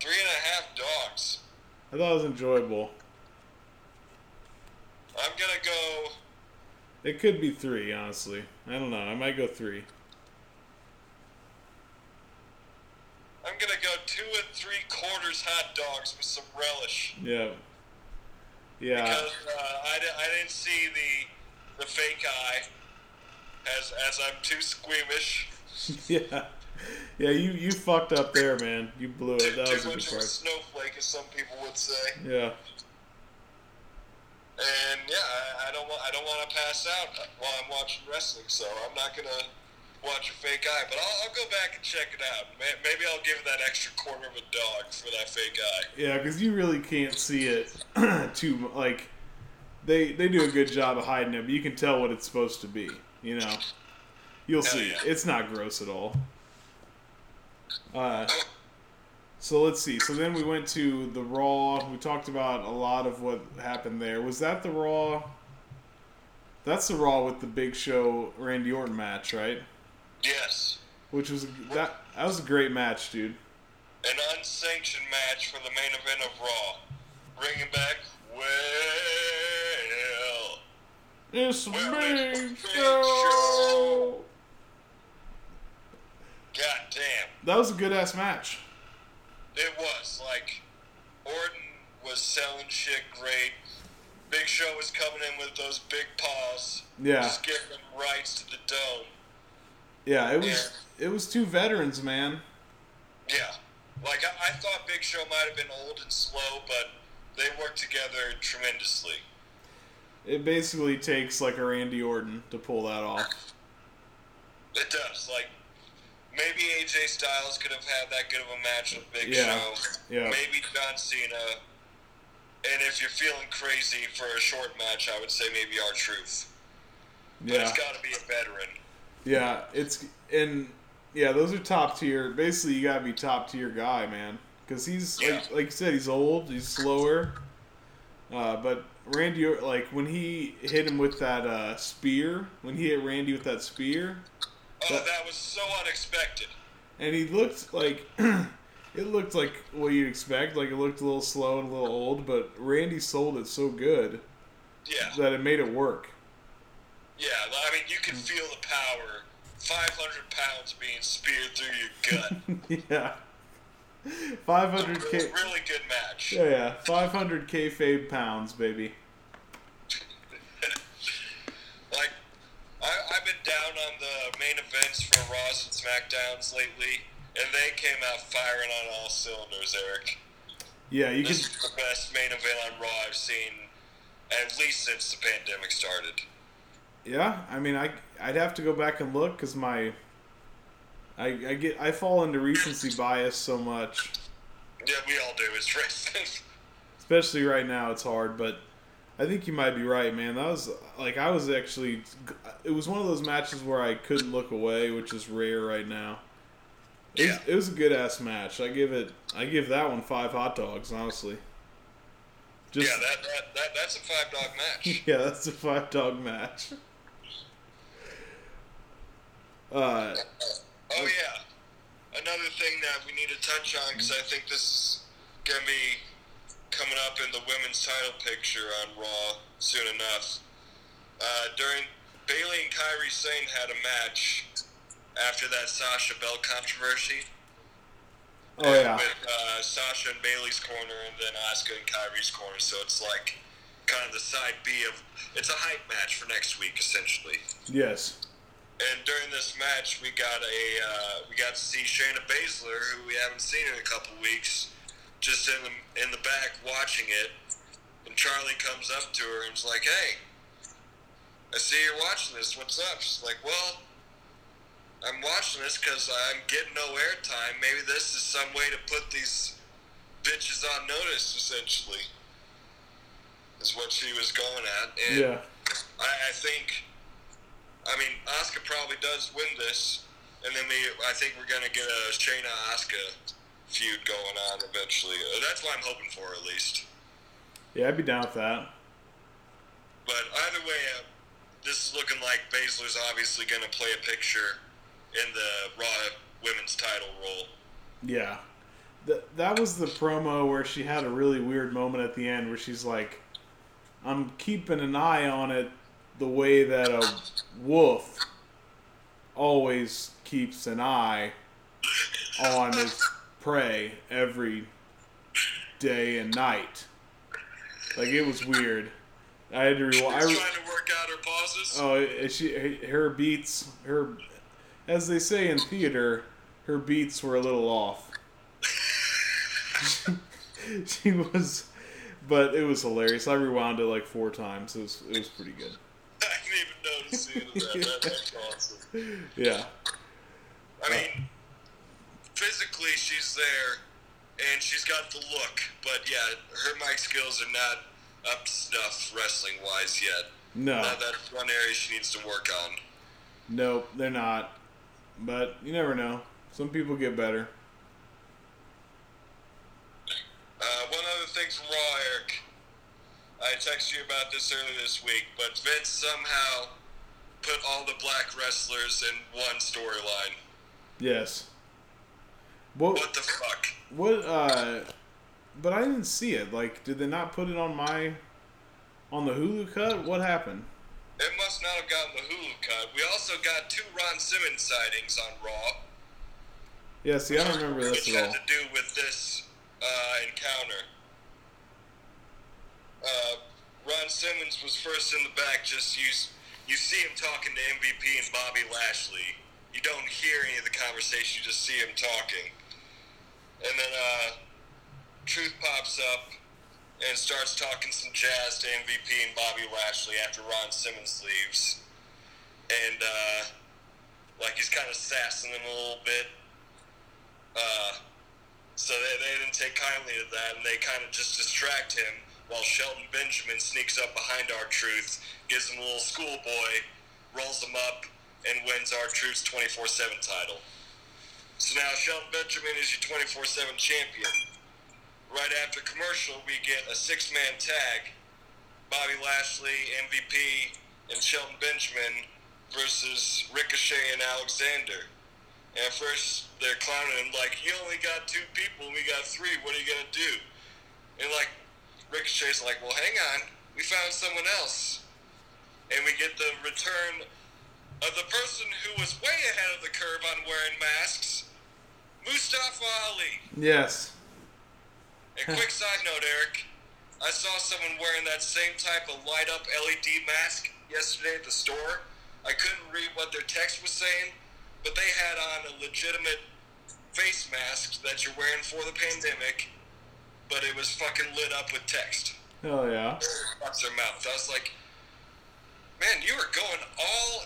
three and a half dogs. I thought it was enjoyable. I'm gonna go. It could be three, honestly. I don't know. I might go three. I'm gonna go two and three quarters hot dogs with some relish Yeah. Yeah. because uh, I, di- I didn't see the the fake eye as as I'm too squeamish. yeah. Yeah, you, you fucked up there, man. You blew it. That too was a good much of a snowflake, as some people would say. Yeah. And yeah, I, I don't want I don't want to pass out while I'm watching wrestling, so I'm not gonna watch a fake eye. But I'll, I'll go back and check it out. Maybe I'll give it that extra quarter of a dog for that fake eye. Yeah, because you really can't see it too like they they do a good job of hiding it, but you can tell what it's supposed to be. You know, you'll Hell see. yeah. It's not gross at all. Uh, so let's see. So then we went to the Raw. We talked about a lot of what happened there. Was that the Raw? That's the Raw with the Big Show Randy Orton match, right? Yes, Which was that that was a great match, dude. an unsanctioned match for the main event of Raw, bringing back well. It's a Well, Big Big Show. God damn. That was a good ass match. It was like Orton was selling shit great. Big Show was coming in with those big paws. Yeah. Just giving them rights to the dome. Yeah, it was it was two veterans, man. Yeah. Like I, I thought Big Show might have been old and slow, but they worked together tremendously. It basically takes like a Randy Orton to pull that off. It does. Like maybe AJ Styles could have had that good of a match with Big Yeah. Show. Yeah. Maybe John Cena. And if you're feeling crazy for a short match, I would say maybe R Truth. But Yeah. it's got to be a veteran. Yeah, it's and yeah, those are top tier. Basically, you gotta be top tier guy, man, because he's Yeah. like like you said, he's old, he's slower. Uh, but Randy, like when he hit him with that uh, spear, when he hit Randy with that spear, Oh, That- that was so unexpected. and he looked like it looked like what you'd expect. Like it looked a little slow and a little old, but Randy sold it so good Yeah. that it made it work. Yeah, I mean, you can feel the power. 500 pounds being speared through your gut. yeah, five hundred Really, k. really good match. Yeah, yeah, five hundred kayfabe pounds, baby. Like, I, I've been down on the main events for Raws and SmackDowns lately, and they came out firing on all cylinders, Eric. Yeah, you can. This is the best main event on Raw I've seen, at least since the pandemic started. Yeah, I mean, I I'd have to go back and look because my. I, I get I fall into recency bias so much, Yeah, we all do. It's especially right now. It's hard, but I think you might be right, man. That was like I was actually. It was one of those matches where I couldn't look away, which is rare right now. It was, Yeah. it was a good ass match. I give it. I give that one five hot dogs, honestly. Just yeah, that, that, that that's a five dog match. yeah, that's a five dog match. Uh, Oh yeah, another thing that we need to touch on because I think this is gonna be coming up in the women's title picture on Raw soon enough. Uh, during Bayley and Kairi Sane had a match after that Sasha Bell controversy. oh yeah, With uh, Sasha and Bayley's corner, and then Asuka and Kairi's corner. So it's like kind of the side B of it's a hype match for next week, essentially. yes, And during this match, we got a uh, we got to see Shayna Baszler, who we haven't seen in a couple weeks, just in the in the back watching it. And Charlie comes up to her and is like, "Hey, I see you're watching this. What's up?" She's like, "Well, I'm watching this because I'm getting no airtime. Maybe this is some way to put these bitches on notice, essentially." Is what she was going at, and yeah, I, I think I mean, Asuka probably does win this, and then we, I think we're gonna get a Shayna Asuka feud going on eventually. Uh, That's what I'm hoping for, at least. Yeah, I'd be down with that. But either way, uh, this is looking like Baszler's obviously gonna play a picture in the Raw Women's Title role. Yeah. Th- that was the promo where she had a really weird moment at the end where she's like, I'm keeping an eye on it the way that a wolf always keeps an eye on his prey every day and night. Like, it was weird. I had to rewind. trying to work out her pauses. Oh, she her beats her as they say in theater, her beats were a little off. she was but it was hilarious. I rewound it like four times. It was it was pretty good. I didn't even notice that. That- That's awesome. Yeah. I mean, physically she's there, and she's got the look, but yeah, her mic skills are not up to snuff wrestling wise yet. No. That, that's one area she needs to work on. Nope, they're not. But you never know. Some people get better. Uh, one other thing from Raw, Eric. I texted you about this earlier this week, but Vince somehow put all the black wrestlers in one storyline. Yes. What What the fuck? what uh but I didn't see it. Like did they not put it on my on the Hulu cut? What happened? It must not have gotten the Hulu cut. We also got two Ron Simmons sightings on Raw. Yeah, see I don't remember this at which at had to do with this uh, encounter. Uh, Ron Simmons was first in the back. Just you, you see him talking to MVP and Bobby Lashley. You don't hear any of the conversation. You just see him talking. And then uh, Truth pops up and starts talking some jazz to MVP and Bobby Lashley after Ron Simmons leaves. And uh, like he's kind of sassing them a little bit. Uh, so they, they didn't take kindly to that, and they kind of just distract him while Shelton Benjamin sneaks up behind R Truth, gives him a little schoolboy, rolls him up, and wins R Truth's 24 7 title. So now Shelton Benjamin is your 24 7 champion. Right after commercial, we get a six man tag Bobby Lashley, MVP, and Shelton Benjamin versus Ricochet and Alexander. And at first, they're clowning him like, "You only got two people, we got three. What are you gonna do?" And like, Ricochet's like, "Well, hang on, we found someone else." And we get the return of the person who was way ahead of the curve on wearing masks, Mustafa Ali. Yes. And quick side note, Eric, I saw someone wearing that same type of light up LED mask yesterday at the store. I couldn't read what their text was saying, but they had on a legitimate face mask that you're wearing for the pandemic, but it was fucking lit up with text. Oh yeah. Across their mouth. I was like, man, you are going all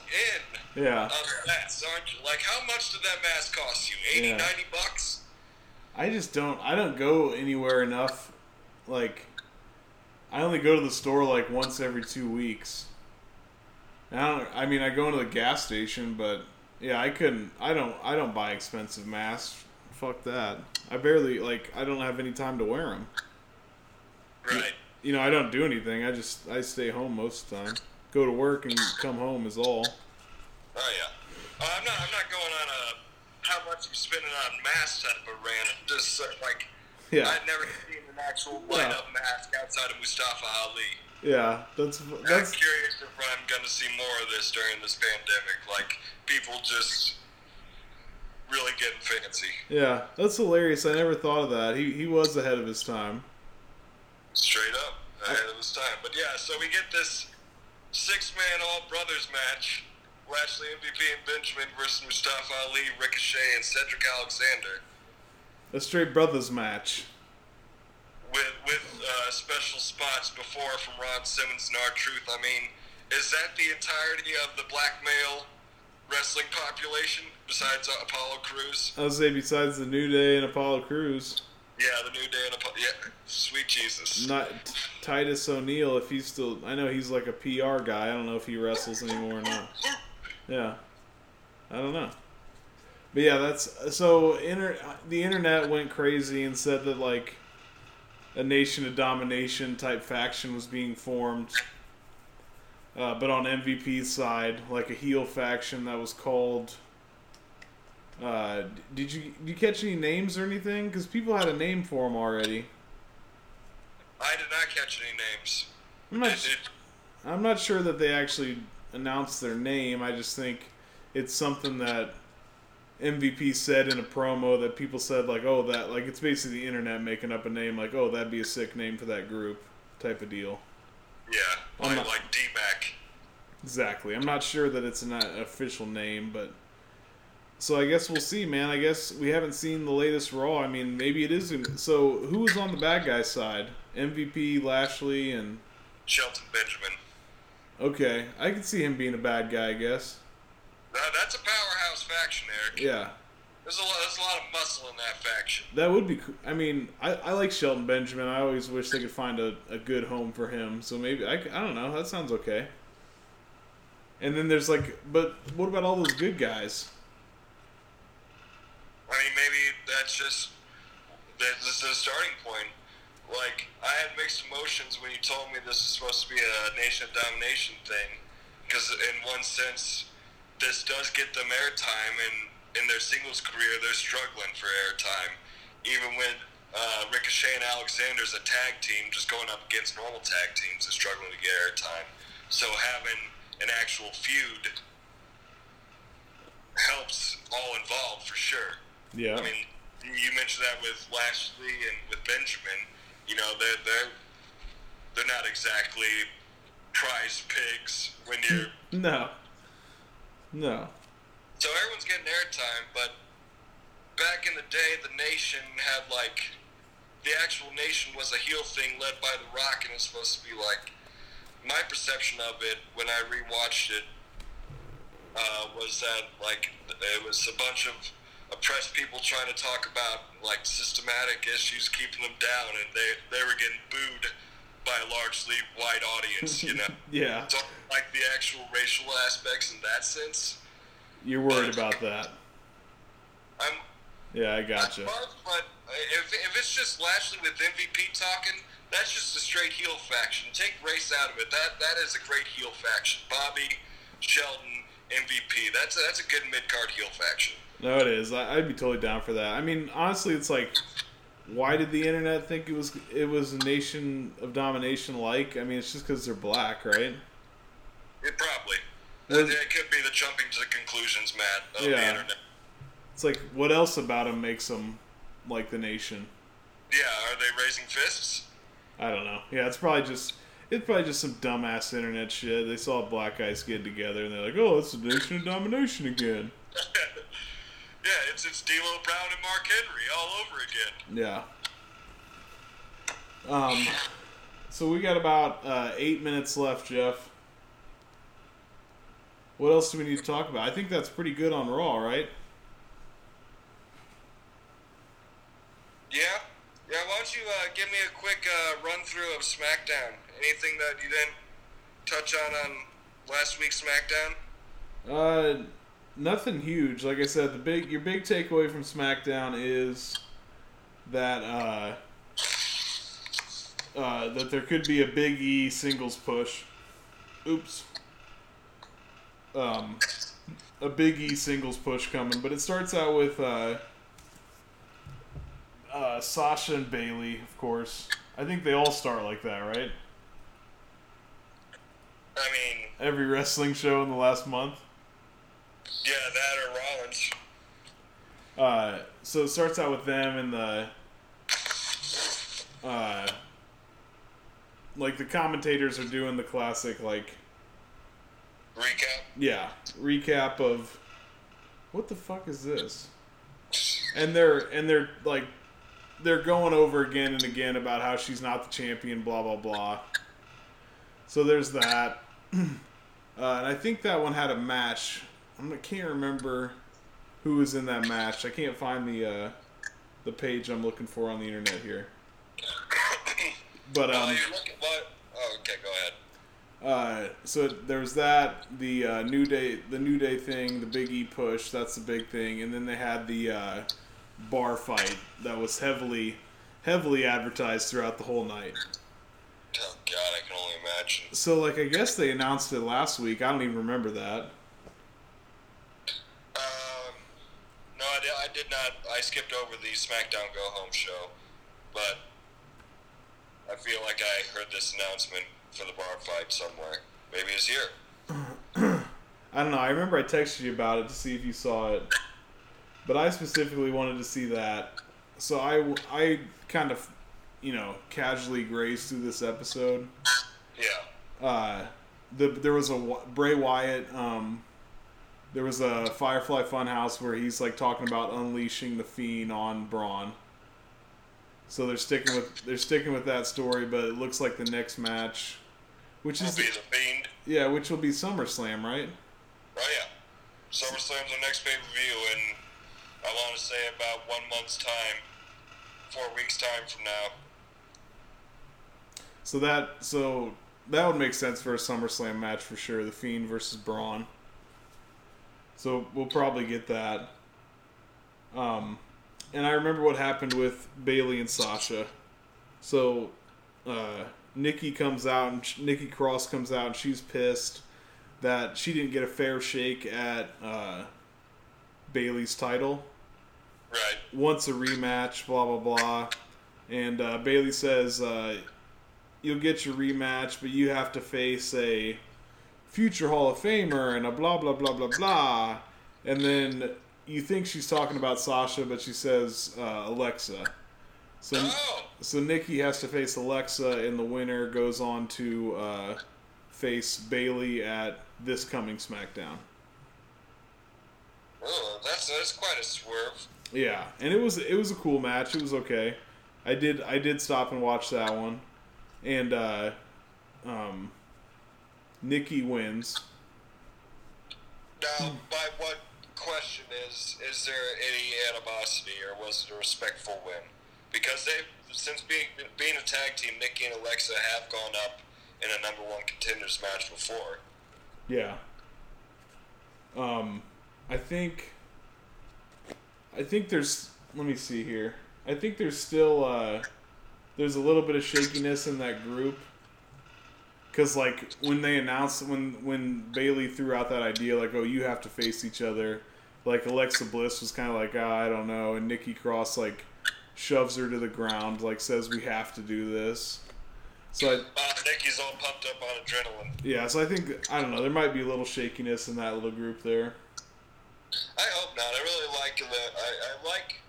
in Yeah. on that, aren't you? Like, how much did that mask cost you? 80, Yeah. 90 bucks? I just don't I don't go anywhere enough like I only go to the store like once every two weeks. And I don't I mean I go into the gas station but yeah I couldn't I don't I don't buy expensive masks. Fuck that. I barely like I don't have any time to wear them. Right. You know I don't do anything. I just I stay home most of the time. Go to work and come home is all. Oh yeah. Uh, I'm not. I'm not going on a how much you spending on mask type of rant. Just uh, like Yeah. I've never seen an actual light up mask outside of Mustafa Ali. Yeah, that's that's. I'm curious if I'm going to see more of this during this pandemic. Like people just really getting fancy. yeah, that's hilarious. I never thought of that. He he was ahead of his time. Straight up ahead of his time. But yeah, so we get this six man all brothers match. Lashley MVP and Benjamin versus Mustafa Ali, Ricochet, and Cedric Alexander. A straight brothers match. with with uh, special spots before from Ron Simmons and R Truth. I mean, is that the entirety of the black male wrestling population besides uh, Apollo Crews? I would say besides the New Day and Apollo Crews, Yeah, the New Day and Apollo. Yeah, sweet Jesus. not Titus O'Neil. If he's still, I know he's like a PR guy. I don't know if he wrestles anymore or not. Yeah, I don't know. But yeah, that's so. Inter, the internet went crazy and said that like a nation of domination type faction was being formed. Uh, but on MVP's side, like a heel faction that was called. Uh, did you did you catch any names or anything? Because people had a name for them already. I did not catch any names. I'm not. I'm not sure that they actually announced their name. I just think it's something that MVP said in a promo that people said like, oh, that like it's basically the internet making up a name like, oh, that'd be a sick name for that group, type of deal. Yeah, like, not, like DMAC. Exactly. I'm not sure that it's an official name, but so I guess we'll see, man. I guess we haven't seen the latest Raw. I mean, maybe it is. So who was on the bad guy side? MVP, Lashley, and Shelton Benjamin. Okay, I can see him being a bad guy. I guess. Uh, that's a powerhouse faction, Eric. Yeah. There's a lot. There's a lot of muscle in that faction. That would be. I mean, I, I like Shelton Benjamin. I always wish they could find a, a good home for him. So maybe I, I don't know. That sounds okay. And then there's like, but what about all those good guys? I mean, maybe that's just that's the starting point. Like, I had mixed emotions when you told me this is supposed to be a nation of domination thing, because in one sense, this does get them airtime, and in their singles career, they're struggling for airtime. Even when uh, Ricochet and Alexander's a tag team, just going up against normal tag teams, is struggling to get airtime. So having an actual feud helps all involved for sure. Yeah. I mean, you mentioned that with Lashley and with Benjamin. You know, they're they're they're not exactly prize pigs when you're. no. No. So everyone's getting airtime, but back in the day, the nation had like the actual nation was a heel thing led by The Rock, and it's supposed to be like my perception of it when I rewatched it uh, was that like it was a bunch of oppressed people trying to talk about like systematic issues keeping them down, and they they were getting booed by a largely white audience. You know, yeah, so, like the actual racial aspects in that sense. You're worried about that. I'm. Yeah, I gotcha. I'm, but if, if it's just Lashley with MVP talking, that's just a straight heel faction. Take race out of it. That that is a great heel faction. Bobby, Shelton, MVP. That's a, that's a good mid card heel faction. No, it is. I, would be totally down for that. I mean, honestly, it's like, why did the internet think it was it was a nation of domination? Like, I mean, it's just because they're black, right? It probably. It could be the jumping to the conclusions, Matt, of yeah. the internet. It's like, what else about him makes him like the nation? Yeah, are they raising fists? I don't know. Yeah, it's probably just it's probably just some dumbass internet shit. They saw black guys get together and they're like, "Oh, it's the nation of domination again." Yeah, it's it's D'Lo Brown and Mark Henry all over again. Yeah. Um, so we got about uh, eight minutes left, Jeff. What else do we need to talk about? I think that's pretty good on Raw, right? Yeah. Yeah, why don't you uh, give me a quick uh, run through of SmackDown? Anything that you didn't touch on on last week's SmackDown? Uh, nothing huge. Like I said, the big your big takeaway from SmackDown is that uh, uh, that there could be a Big E singles push. Oops. Um, a Big E singles push coming, but it starts out with uh, uh, Sasha and Bayley, of course. I think they all start like that, right? I mean, every wrestling show in the last month. Yeah, that or Rollins. Uh, so it starts out with them and the, uh, like the commentators are doing the classic like recap. Yeah, recap of what the fuck is this? And they're and they're like they're going over again and again about how she's not the champion, blah blah blah. So there's that, uh, and I think that one had a match I can't remember who was in that match. I can't find the uh, the page I'm looking for on the internet here. But um, oh, you're looking, what? Oh, okay, go ahead. Uh, so there's that the uh, new day, the new day thing, the Big E push. That's the big thing, and then they had the uh, bar fight that was heavily, heavily advertised throughout the whole night. Oh God, I can only imagine. So like, I guess they announced it last week. I don't even remember that. Um, no, I did, I did not. I skipped over the SmackDown Go Home show, but I feel like I heard this announcement for the bar fight somewhere. Maybe it's here. I don't know. I remember I texted you about it to see if you saw it, but I specifically wanted to see that. So I, I kind of, you know, casually grazed through this episode. Yeah. Uh, the there was a Bray Wyatt. Um, there was a Firefly Funhouse where he's like talking about unleashing the fiend on Braun. So they're sticking with they're sticking with that story, but it looks like the next match, which is be the Fiend. yeah, which will be SummerSlam, right? Oh yeah. SummerSlam's the next pay per view, and I want to say about one month's time, four weeks time from now. So that so that would make sense for a SummerSlam match for sure. The Fiend versus Braun. So we'll probably get that. Um, and I remember what happened with Bayley and Sasha. So uh, Nikki comes out and sh- Nikki Cross comes out and she's pissed that she didn't get a fair shake at uh, Bayley's title Right. wants a rematch, blah blah blah. And uh, Bayley says, uh, "You'll get your rematch, but you have to face a future Hall of Famer and a blah blah blah blah blah." And then you think she's talking about Sasha, but she says uh, Alexa. So Oh. so Nikki has to face Alexa, and the winner goes on to uh, face Bayley at this coming SmackDown. Oh, that's that's quite a swerve. Yeah, and it was it was a cool match. It was okay. I did I did stop and watch that one, and uh, um, Nikki wins. Now, by what question is is there any animosity or was it a respectful win? Because they since being being a tag team, Nikki and Alexa have gone up in a number one contenders match before. Yeah. Um, I think. I think there's. Let me see here. I think there's still. Uh, there's a little bit of shakiness in that group. Cause like when they announced when when Bayley threw out that idea like oh you have to face each other, like Alexa Bliss was kind of like ah, I don't know and Nikki Cross like shoves her to the ground like says we have to do this. So I, Uh, Nikki's all pumped up on adrenaline. yeah, so I think I don't know. There might be a little shakiness in that little group there. I hope not. I really like I, I like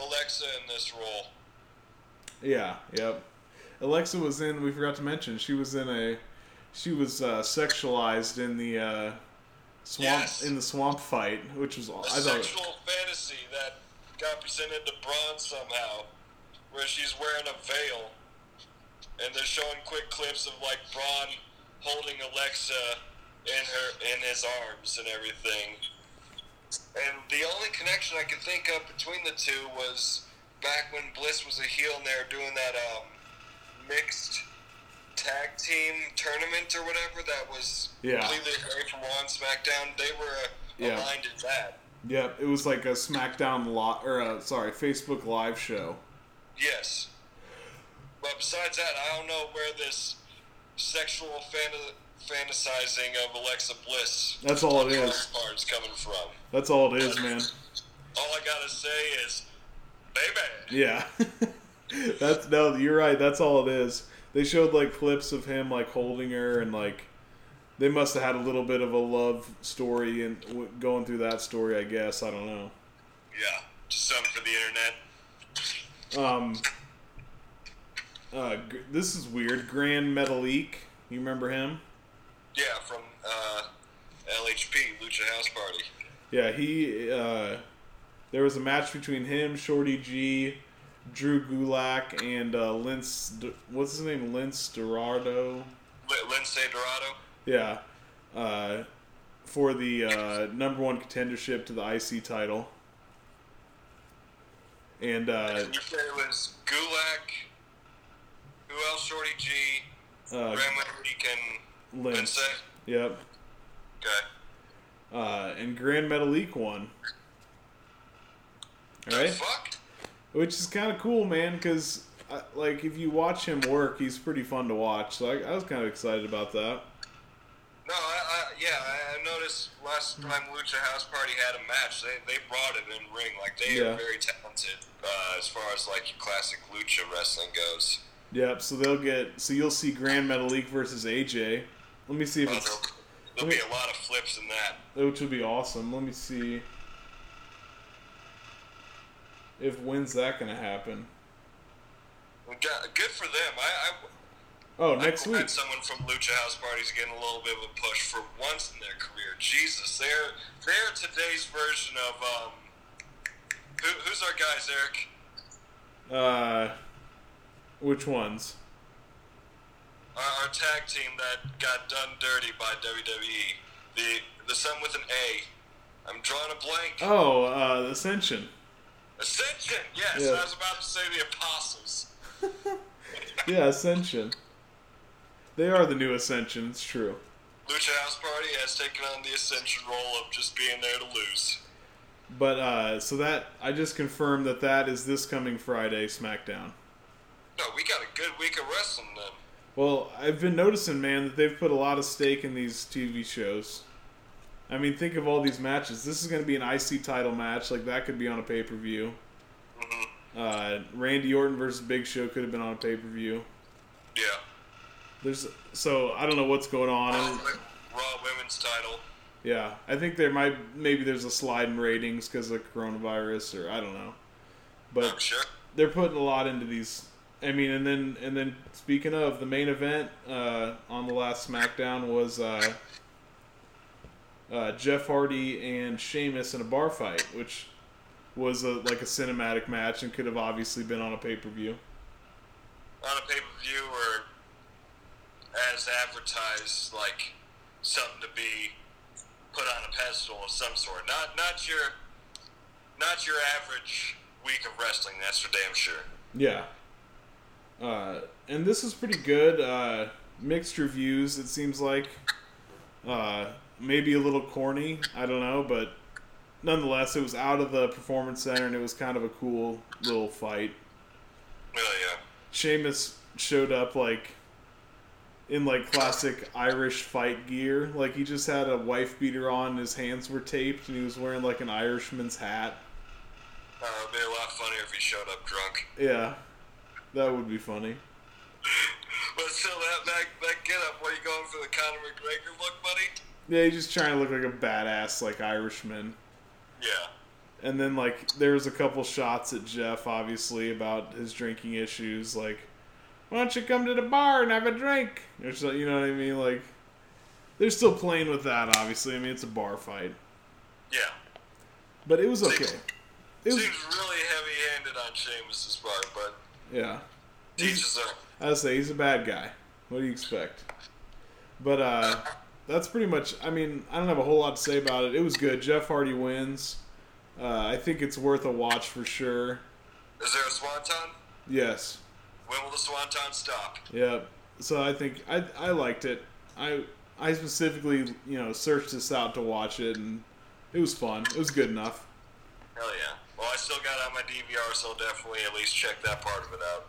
Alexa in this role. Yeah, yep. Alexa was in. We forgot to mention she was in a. She was uh, sexualized in the uh, swamp Yes. in the swamp fight, which was A I thought. sexual fantasy that got presented to Braun somehow, where she's wearing a veil, and they're showing quick clips of like Braun holding Alexa in her in his arms and everything. And the only connection I could think of between the two was back when Bliss was a heel and they were doing that um, mixed tag team tournament or whatever that was Yeah. completely away from Raw and SmackDown. They were uh, Yeah. aligned in that. Yep, it was like a SmackDown li- or uh, sorry Facebook Live show. Yes. But besides that, I don't know where this sexual fanta- fantasizing of Alexa Bliss That's all it is. on is. her part is coming from. That's all it is, man. All I gotta say is, baby. Yeah. That's no, you're right. That's all it is. They showed like clips of him like holding her and like they must have had a little bit of a love story and w- going through that story. I guess I don't know. Yeah, just something for the internet. Um, uh, g- this is weird. Grand Metalik, you remember him? Yeah, from uh, LHP, Lucha House Party. Yeah, he. Uh, there was a match between him, Shorty G, Drew Gulak, and uh, Lince. D- What's his name? Lince Dorado. L- Lindsay Dorado. Yeah, uh, for the uh, number one contendership to the IC title. And uh, You said it was Gulak. Who else? Shorty G. uh, Graham Week and Lince. Yep. Okay. Uh, and Gran Metalik won. All The fuck? Which is kind of cool, man, because like if you watch him work, he's pretty fun to watch. So I, I was kind of excited about that. No, I, I yeah, I, noticed last time Lucha House Party had a match, they they brought it in ring. Like they Yeah. are very talented uh, as far as like classic lucha wrestling goes. Yep. So they'll get. So you'll see Gran Metalik versus AJ. Let me see if Uh, it's. there'll there'll be a lot of flips in that. Which would be awesome. Let me see. If when's that gonna happen? Good good for them. I, I Oh, next week. someone from Lucha House Party's getting a little bit of a push for once in their career. Jesus, they're they're today's version of um. Who, who's our guys, Eric? Uh, which ones? Our, our tag team that got done dirty by WWE. The the son with an A. I'm drawing a blank. Oh, uh, Ascension. Ascension. Yes, Yeah. I was about to say the Apostles. Yeah, Ascension. They are the new Ascension. It's true. Lucha House Party has taken on the Ascension role of just being there to lose. But uh, so that I just confirmed that that is this coming Friday SmackDown. No, we got a good week of wrestling then. Well, I've been noticing, man, that they've put a lot of stake in these TV shows. I mean, think of all these matches. This is going to be an IC title match. Like that could be on a pay per view. hmm Uh, Randy Orton versus Big Show could have been on a pay per view. Yeah. There's so I don't know what's going on. Raw, Raw Women's title. Yeah, I think there might maybe there's a slide in ratings because of coronavirus or I don't know. But I'm sure. they're putting a lot into these. I mean, and then and then speaking of the main event uh, on the last SmackDown was uh, uh, Jeff Hardy and Sheamus in a bar fight, which was a, like a cinematic match and could have obviously been on a pay per view. On a pay per view or as advertised, like something to be put on a pedestal of some sort. Not not your not your average week of wrestling. That's for damn sure. Yeah. Uh, and this is pretty good. Uh, mixed reviews, it seems like. Uh, maybe a little corny, I don't know, but nonetheless, it was out of the performance center and it was kind of a cool little fight. Really, yeah. Sheamus showed up like in like classic Irish fight gear. Like he just had a wife beater on, and his hands were taped, and he was wearing like an Irishman's hat. Uh, it'd be a lot funnier if he showed up drunk. Yeah, that would be funny. But still, that that, that get up. What are you going for the Conor McGregor look, buddy? Yeah, he's just trying to look like a badass like Irishman. Yeah. And then like there was a couple shots at Jeff, obviously about his drinking issues. Like, why don't you come to the bar and have a drink? Or so, you know what I mean? Like, they're still playing with that. Obviously, I mean it's a bar fight, Yeah. but it was okay. It was Seems really heavy-handed on Sheamus's part, but yeah. teaches their. I say he's a bad guy. What do you expect? But uh, that's pretty much. I mean, I don't have a whole lot to say about it. It was good. Jeff Hardy wins. Uh, I think it's worth a watch for sure. Is there a swanton? Yes. When will the swanton stop? Yep. So I think I I liked it. I I specifically you know searched this out to watch it and it was fun. It was good enough. Hell yeah. Well, I still got on my DVR, so I'll definitely at least check that part of it out.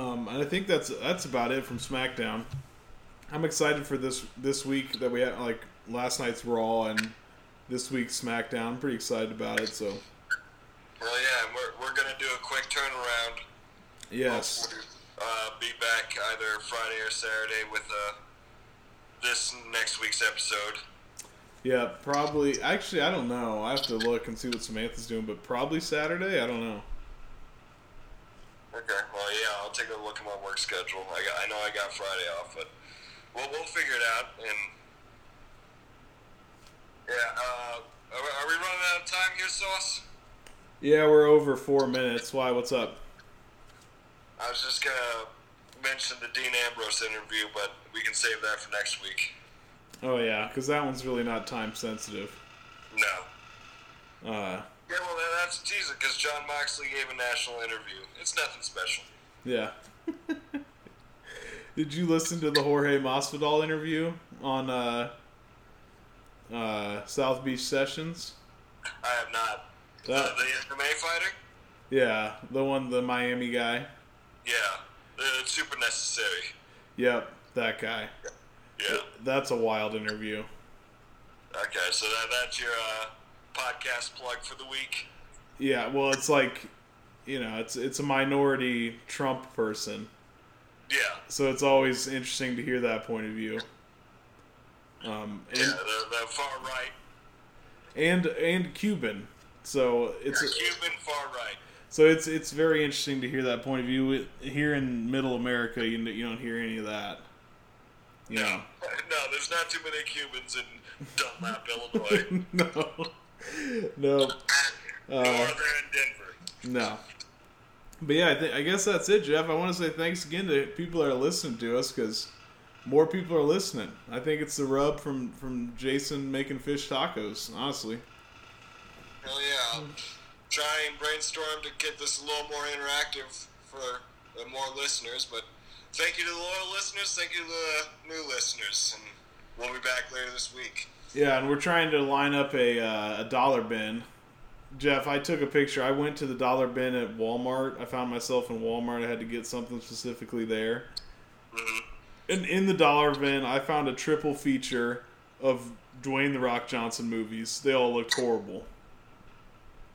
Um, and I think that's that's about it from SmackDown. I'm excited for this this week that we had like last night's Raw and this week's SmackDown. I'm pretty excited about it. So Well, yeah, we're, we're going to do a quick turnaround. Yes, Uh, be back either Friday or Saturday with uh, this next week's episode. yeah, probably. Actually, I don't know. I have to look and see what Samantha's doing, but probably Saturday. I don't know. Okay. Well, yeah, I'll take a look at my work schedule. I got, I know I got Friday off, but we'll we'll figure it out. And yeah, uh, are, are we running out of time here, Sauce? Yeah, we're over four minutes. Why? What's up? I was just gonna mention the Dean Ambrose interview, but we can save that for next week. Oh yeah, because that one's really not time sensitive. No. Uh, Yeah, well, that's a teaser because Jon Moxley gave a national interview. It's nothing special. yeah. Did you listen to the Jorge Masvidal interview on uh, uh, South Beach Sessions? I have not. That- Uh, the MMA fighter? Yeah, the one, the Miami guy. Yeah. It's super necessary. Yep, that guy. Yeah. That's a wild interview. Okay, so that, that's your uh, podcast plug for the week. Yeah, well, it's like, you know, it's it's a minority Trump person, Yeah. so it's always interesting to hear that point of view. Um, and, Yeah, the, far right. and and Cuban, so it's a Cuban far right. So it's it's very interesting to hear that point of view. Here in Middle America, you you don't hear any of that. You know. No, there's not too many Cubans in Dunlap, Illinois. no, no, Nor uh, they're in Denver. no. But yeah, I, think I guess that's it, Jeff. I want to say thanks again to people that are listening to us because more people are listening. I think it's the rub from from Jason making fish tacos. Honestly, Hell yeah. Try and brainstorm to get this a little more interactive for uh, more listeners, but thank you to the loyal listeners, thank you to the new listeners, and we'll be back later this week. yeah, and we're trying to line up a uh, a dollar bin. Jeff, I took a picture. I went to the dollar bin at Walmart. I found myself in Walmart. I had to get something specifically there. Mhm. And in the dollar bin, I found a triple feature of Dwayne the Rock Johnson movies. They all looked horrible.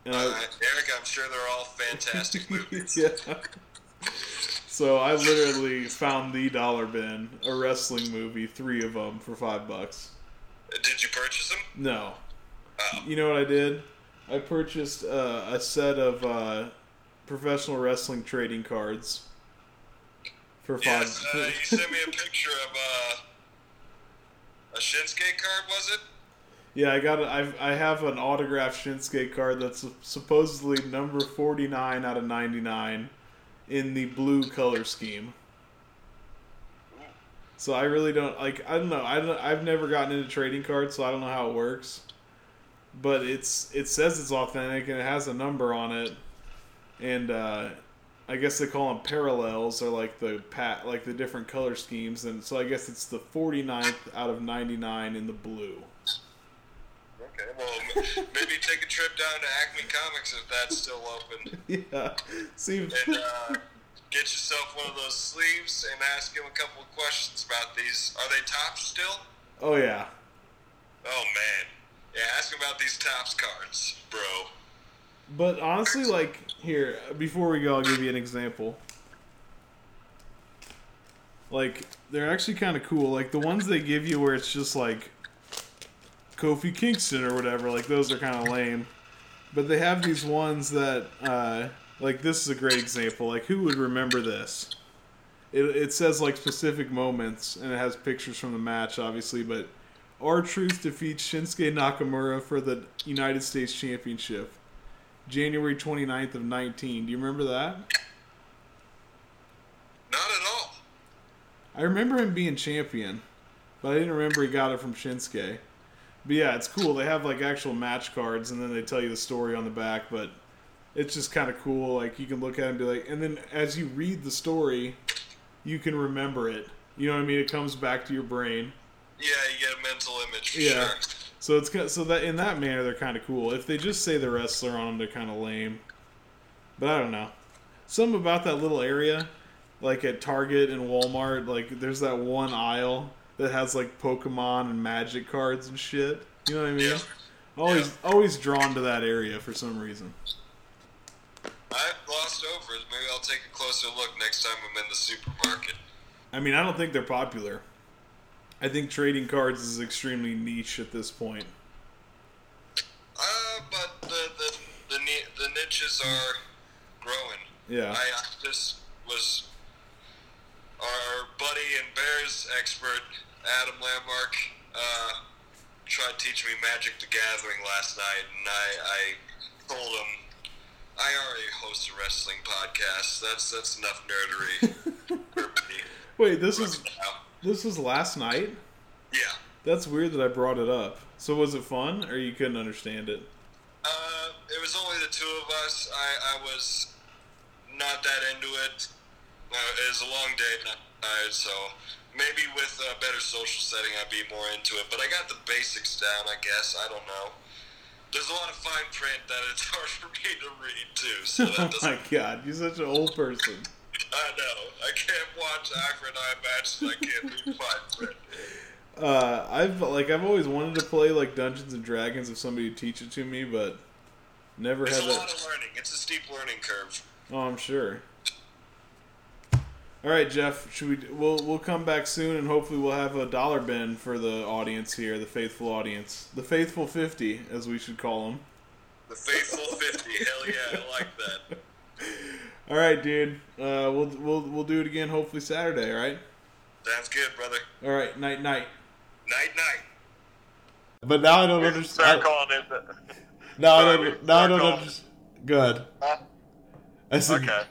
And Uh, Eric, I'm sure they're all fantastic movies. yeah. So I literally found the dollar bin, a wrestling movie, three of them for five bucks. Did you purchase them? No, Oh. you know what I did? I purchased uh, a set of uh, professional wrestling trading cards for five. Yes, uh, you sent me a picture of uh, a Shinsuke card, was it? Yeah, I got. I've, I have an autographed Shinsuke card that's supposedly number forty nine out of ninety nine, in the blue color scheme. So I really don't like. I don't know. I don't, I've never gotten into trading cards, so I don't know how it works. But it's it says it's authentic and it has a number on it, and uh, I guess they call them parallels or like the pat like the different color schemes, and so I guess it's the 49th out of ninety nine in the blue. Okay, well, m- maybe take a trip down to Acme Comics if that's still open, yeah. See, and uh, get yourself one of those sleeves and ask him a couple of questions about these. Are they Topps still? oh yeah, Oh man, yeah. Ask him about these Topps cards, bro. but honestly, like here before we go, I'll give you an example. Like they're actually kind of cool. Like the ones they give you where it's just like Kofi Kingston or whatever. Like those are kind of lame. But they have these ones that, uh, like this is a great example. Like who would remember this? It, it says like specific moments and it has pictures from the match, obviously. But R Truth defeats Shinsuke Nakamura for the United States Championship, January 29th of 19. Do you remember that? Not at all. I remember him being champion, but I didn't remember he got it from Shinsuke. But yeah, it's cool. They have like actual match cards, and then they tell you the story on the back. But it's just kind of cool. Like you can look at it and be like, and then as you read the story, you can remember it. You know what I mean? It comes back to your brain. Yeah, you get a mental image for Yeah. sure. So it's ki- so that in that manner they're kind of cool. If they just say the wrestler on them, they're kind of lame. But I don't know. Something about that little area, like at Target and Walmart, like there's that one aisle that has like Pokemon and Magic cards and shit. You know what I mean? Yeah. Always, always drawn to that area for some reason. I've glossed over it. Maybe I'll take a closer look next time I'm in the supermarket. I mean, I don't think they're popular. I think trading cards is extremely niche at this point. Uh, but the the the, the niches are growing. Yeah. I, I just was our buddy and Bears expert Adam Landmark uh, tried teach me Magic the Gathering last night, and I, I told him I already host a wrestling podcast. That's that's enough nerdery. Wait, this was right now. this was last night. Yeah. That's weird that I brought it up. So was it fun, or you couldn't understand it? Uh, it was only the two of us. I, I was not that into it. It was a long day. and I, so maybe with a better social setting, I'd be more into it. But I got the basics down, I guess. I don't know. There's a lot of fine print that it's hard for me to read too. So that oh my god, you're such an old person. I know. I can't watch Akron Eye matches. I can't read fine print. Uh, I've like I've always wanted to play like Dungeons and Dragons if somebody would teach it to me, but never It's had a that. lot of learning. It's a steep learning curve. Oh, I'm sure. All right, Jeff. Should we? We'll we'll come back soon, and hopefully we'll have a dollar bin for the audience here, the faithful audience, the faithful fifty, as we should call them. The faithful 50. Hell yeah, I like that. All right, dude. Uh, we'll we'll we'll do it again. Hopefully Saturday. All right. Sounds good, brother. All right. Night night. Night night. But now I don't Start understand. calling it. Now I don't. Now I don't understand. Good. Huh? I said. Okay.